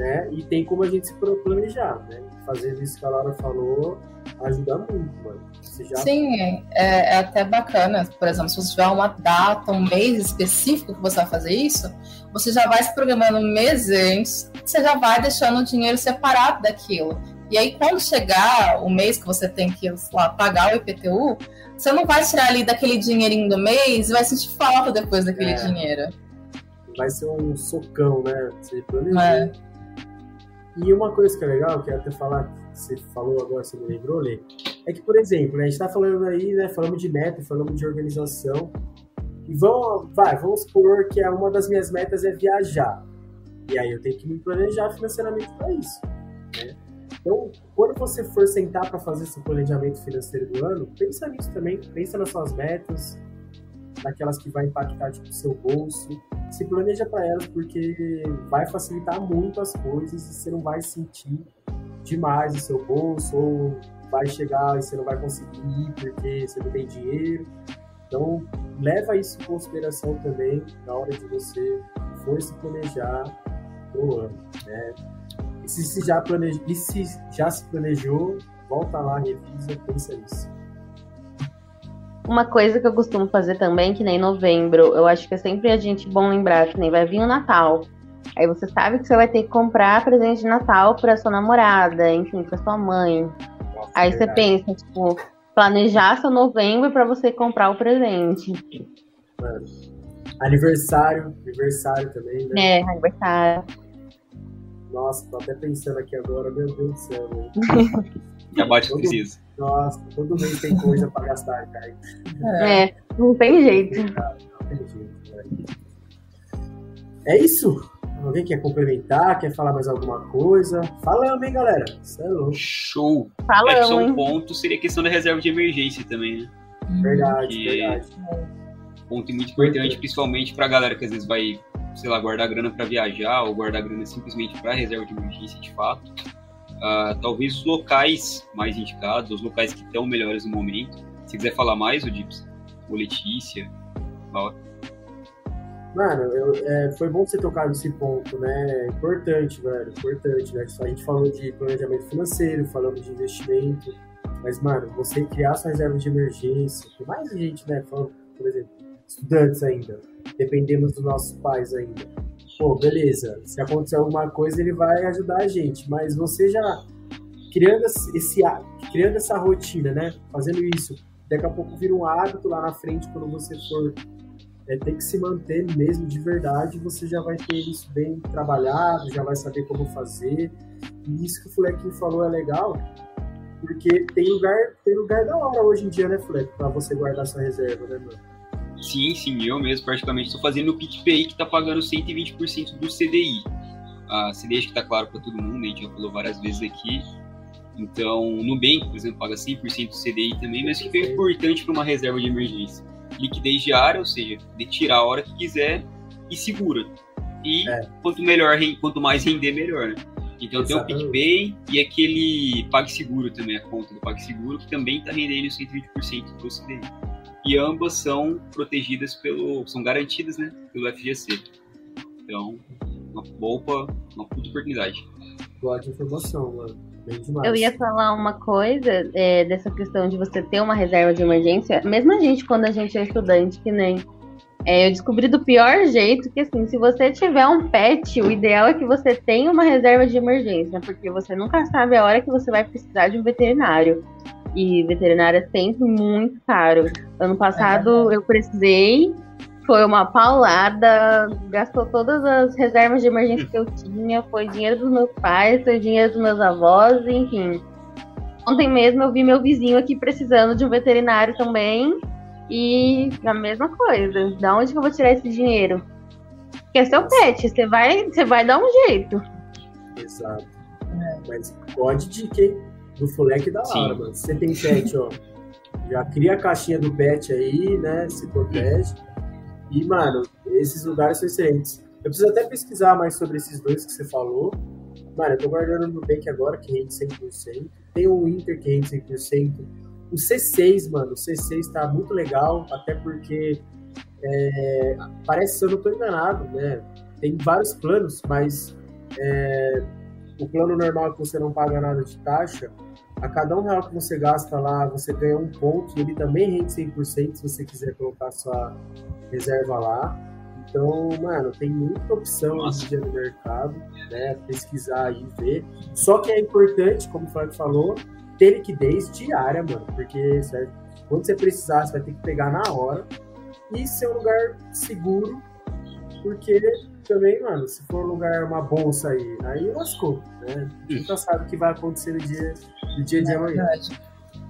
né? E tem como a gente se planejar, né? Fazendo isso que a Laura falou ajuda muito, mano. Já... Sim, é, é, até bacana. Por exemplo, se você tiver uma data, um mês específico que você vai fazer isso, você já vai se programando mês antes, você já vai deixando o dinheiro separado daquilo. E aí, quando chegar o mês que você tem que lá, pagar o IPTU, você não vai tirar ali daquele dinheirinho do mês e vai sentir falta depois daquele é. dinheiro. Vai ser um socão, né? Você planeja. É. E uma coisa que é legal, que até falar, que você falou agora, você me lembrou, Lê, é que, por exemplo, né, a gente tá falando aí, né? Falamos de meta, falamos de organização. E vamos, vai, vamos supor que uma das minhas metas é viajar. E aí eu tenho que me planejar financeiramente para isso. Né? Então, quando você for sentar para fazer seu planejamento financeiro do ano, pensa nisso também, pensa nas suas metas, naquelas que vai impactar tipo, o seu bolso. Se planeja para elas porque vai facilitar muito as coisas e você não vai sentir demais o seu bolso ou vai chegar e você não vai conseguir ir porque você não tem dinheiro. Então, leva isso em consideração também na hora de você for se planejar pro ano, né? E se, se já planeja, e se já se planejou, volta lá, revisa, pensa nisso. Uma coisa que eu costumo fazer também, que nem novembro, eu acho que é sempre a gente bom lembrar que nem vai vir o Natal. Aí você sabe que você vai ter que comprar presente de Natal para sua namorada, enfim, para sua mãe. Nossa, Aí você pensa, tipo, planejar seu novembro para você comprar o presente. Mano. Aniversário, aniversário também, né? É, aniversário. Nossa, tô até pensando aqui agora, meu Deus do céu, bate todo, preciso. Nossa, todo mês tem coisa pra gastar, cara. É, é não tem jeito. Não tem jeito, velho. É isso? Alguém quer complementar? Quer falar mais alguma coisa? Falamos, hein, galera? Isso é louco. Show. Falamos. É, só um ponto seria a questão da reserva de emergência também, né? Verdade, que verdade. Ponto muito importante, principalmente pra galera que às vezes vai sei lá, guardar grana para viajar ou guardar grana simplesmente para reserva de emergência de fato. Uh, talvez os locais mais indicados, os locais que estão melhores no momento. Se quiser falar mais, o Dips, ou Letícia, Laura. Mano, eu, é, foi bom você tocar nesse ponto, né? Importante, velho, importante, né? A gente falou de planejamento financeiro, falamos de investimento, mas, mano, você criar sua reserva de emergência, por mais gente, né, falando, por exemplo, estudantes ainda, dependemos dos nossos pais ainda. Pô, beleza, se acontecer alguma coisa, ele vai ajudar a gente, mas você já criando esse criando essa rotina, né? Fazendo isso, daqui a pouco vira um hábito lá na frente quando você for é, ter que se manter mesmo de verdade, você já vai ter isso bem trabalhado, já vai saber como fazer. E isso que o Fleck falou é legal, porque tem lugar, tem lugar da hora hoje em dia, né, Fleck, para você guardar sua reserva, né, mano? Sim, sim, eu mesmo praticamente estou fazendo o PicPay que está pagando 120% do CDI. A CDI acho que está claro para todo mundo, a gente já falou várias vezes aqui. Então, no Nubank, por exemplo, paga 100% do CDI também, mas o que é importante para uma reserva de emergência? Liquidez diária, ou seja, de tirar a hora que quiser e segura. E é. quanto melhor, quanto mais render, melhor, né? Então Exatamente. tem o PicPay e aquele PagSeguro também, a conta do PagSeguro, que também está rendendo 120% do CDI e ambas são protegidas pelo, são garantidas, né, pelo FGC. Então, uma boa, uma puta oportunidade. Boa de informação, mano. Eu ia falar uma coisa é, dessa questão de você ter uma reserva de emergência. Mesmo a gente, quando a gente é estudante, que nem. É, eu descobri do pior jeito que, assim, se você tiver um pet, o ideal é que você tenha uma reserva de emergência, porque você nunca sabe a hora que você vai precisar de um veterinário. E veterinária é sempre muito caro. Ano passado é eu precisei, foi uma paulada, gastou todas as reservas de emergência que eu tinha, foi dinheiro dos meus pais, foi dinheiro dos meus avós, enfim. Ontem mesmo eu vi meu vizinho aqui precisando de um veterinário também. E a mesma coisa. Da onde que eu vou tirar esse dinheiro? Porque é seu pet, você vai, você vai dar um jeito. Exato. É. Mas pode de que do Fulec da hora, mano. Você tem pet, ó. Já cria a caixinha do pet aí, né? Se protege. E, mano, esses lugares são excelentes. Eu preciso até pesquisar mais sobre esses dois que você falou. Mano, eu tô guardando no Nubank agora, que rende 100%. Tem o Inter, que rende 100%. O C6, mano, o C6 tá muito legal, até porque é, parece, se eu não tô enganado, né? Tem vários planos, mas é, o plano normal é que você não paga nada de taxa, a cada um real que você gasta lá, você ganha um ponto e ele também rende 100% se você quiser colocar sua reserva lá. Então, mano, tem muita opção hoje dia no mercado, né? Pesquisar e ver. Só que é importante, como o Flávio falou, ter liquidez diária, mano. Porque certo? quando você precisar, você vai ter que pegar na hora. E ser um lugar seguro, porque também, mano, se for um lugar, uma bolsa aí, aí lascou, né? Nunca sabe o que vai acontecer no dia, no dia de é amanhã.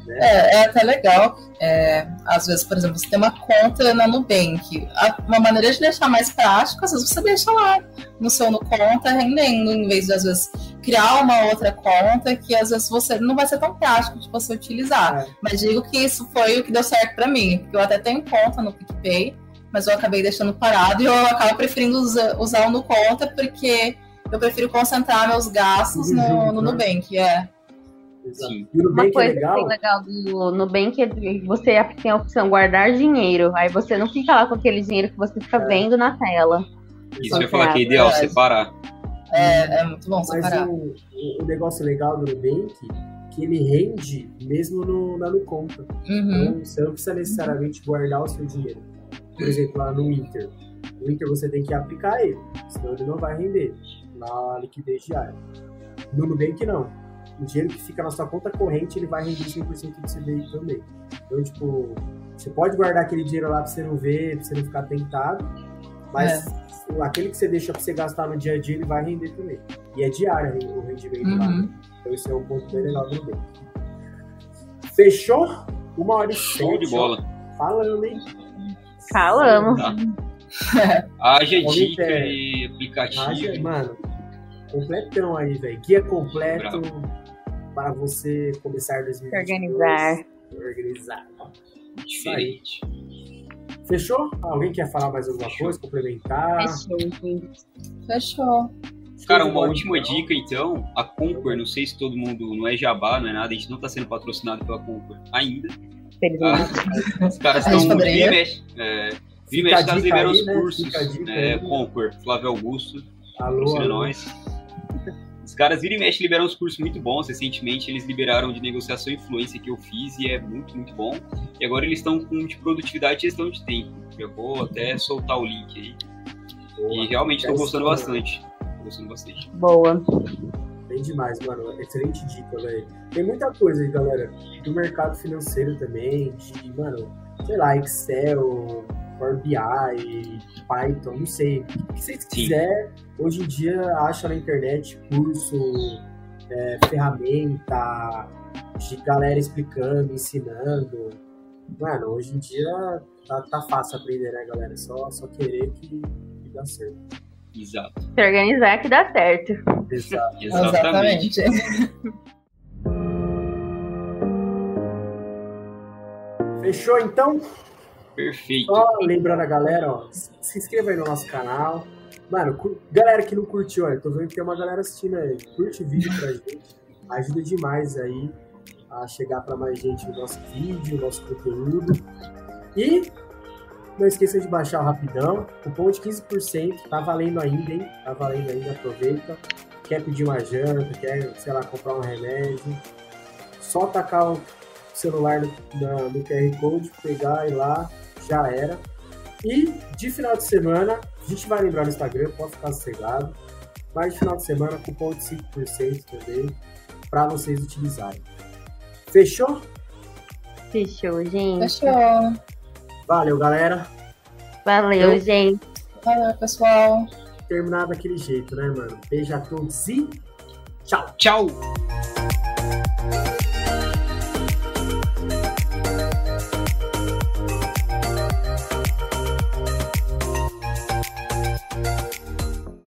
Né? É, é até legal. É, às vezes, por exemplo, você tem uma conta na Nubank. Uma maneira de deixar mais prático, às vezes você deixa lá no seu no conta rendendo, em vez de às vezes criar uma outra conta que às vezes você não vai ser tão prático de você utilizar. É. Mas digo que isso foi o que deu certo para mim, porque eu até tenho conta no PicPay mas eu acabei deixando parado e eu acabo preferindo usar, usar o no conta porque eu prefiro concentrar meus gastos no, no Nubank, é. Sim. Uma é coisa é legal. legal do Nubank é que você tem a opção guardar dinheiro. Aí você não fica lá com aquele dinheiro que você fica é. vendo na tela. Isso eu ia falar que é ideal, separar. É, é muito bom separar. Mas o, o negócio legal do Nubank que ele rende mesmo no, na no conta. Uhum. Então, você não precisa necessariamente guardar o seu dinheiro por exemplo, lá no Inter. No Inter você tem que aplicar ele, senão ele não vai render na liquidez diária. No Nubank não. O dinheiro que fica na sua conta corrente, ele vai render 100% do CDI também. Então, tipo, você pode guardar aquele dinheiro lá pra você não ver, pra você não ficar tentado, mas é. aquele que você deixa pra você gastar no dia a dia, ele vai render também. E é diário o rendimento uhum. lá. Então, esse é um ponto bem legal do. Fechou? Uma hora e Show de bola. Falando, hein? Falamos. Tá. Haja dica e aplicativo. Haja, mano, completão aí, velho. Guia completo Bravo. Para você começar 2022. Organizar. Organizar. Diferente. Fechou? Alguém quer falar mais alguma Fechou. coisa, complementar? Fechou, Fechou. Cara, uma última dica então, a Conquer, não sei se todo mundo, não é jabá, não é nada, a gente não tá sendo patrocinado pela Conquer ainda. Ah, os caras estão vira e mexe. É, vira e mexe, os né? cursos. É, Conquer, Flávio Augusto, alô, alô. nós. Os caras viram e mexe liberam uns cursos muito bons. Recentemente eles liberaram de negociação e influência que eu fiz e é muito, muito bom. E agora eles estão com de produtividade e gestão de tempo. Eu vou até soltar o link aí. Boa, e realmente estou gostando bastante. Tô gostando bastante. Boa. Bem demais, mano. Excelente dica, velho. Tem muita coisa aí, galera. Do mercado financeiro também, de, mano, sei lá, Excel, Power BI, Python, não sei. O que vocês quiser, hoje em dia acha na internet curso, é, ferramenta, de galera explicando, ensinando. Mano, hoje em dia tá, tá fácil aprender, né, galera? Só, só querer que, que dá certo. Exato. Se organizar que dá certo. Exato. Exatamente. Fechou então? Perfeito. Só lembrando a galera, ó, se inscreva aí no nosso canal. Mano, galera que não curtiu, olha, tô vendo que tem uma galera assistindo aí. Curte o vídeo pra gente. Ajuda demais aí a chegar para mais gente o nosso vídeo, o nosso conteúdo. E não esqueça de baixar o Rapidão. Cupom de 15%. Tá valendo ainda, hein? Tá valendo ainda, aproveita. Quer pedir uma janta, quer, sei lá, comprar um remédio. Só tacar o celular no, no QR Code, pegar e lá, já era. E de final de semana, a gente vai lembrar no Instagram, pode ficar sossegado. Mas de final de semana, cupom de 5% também, para vocês utilizarem. Fechou? Fechou, gente. Fechou. Valeu, galera. Valeu, gente. Valeu, pessoal. Terminar daquele jeito, né, mano? Beijo a todos e tchau. Tchau.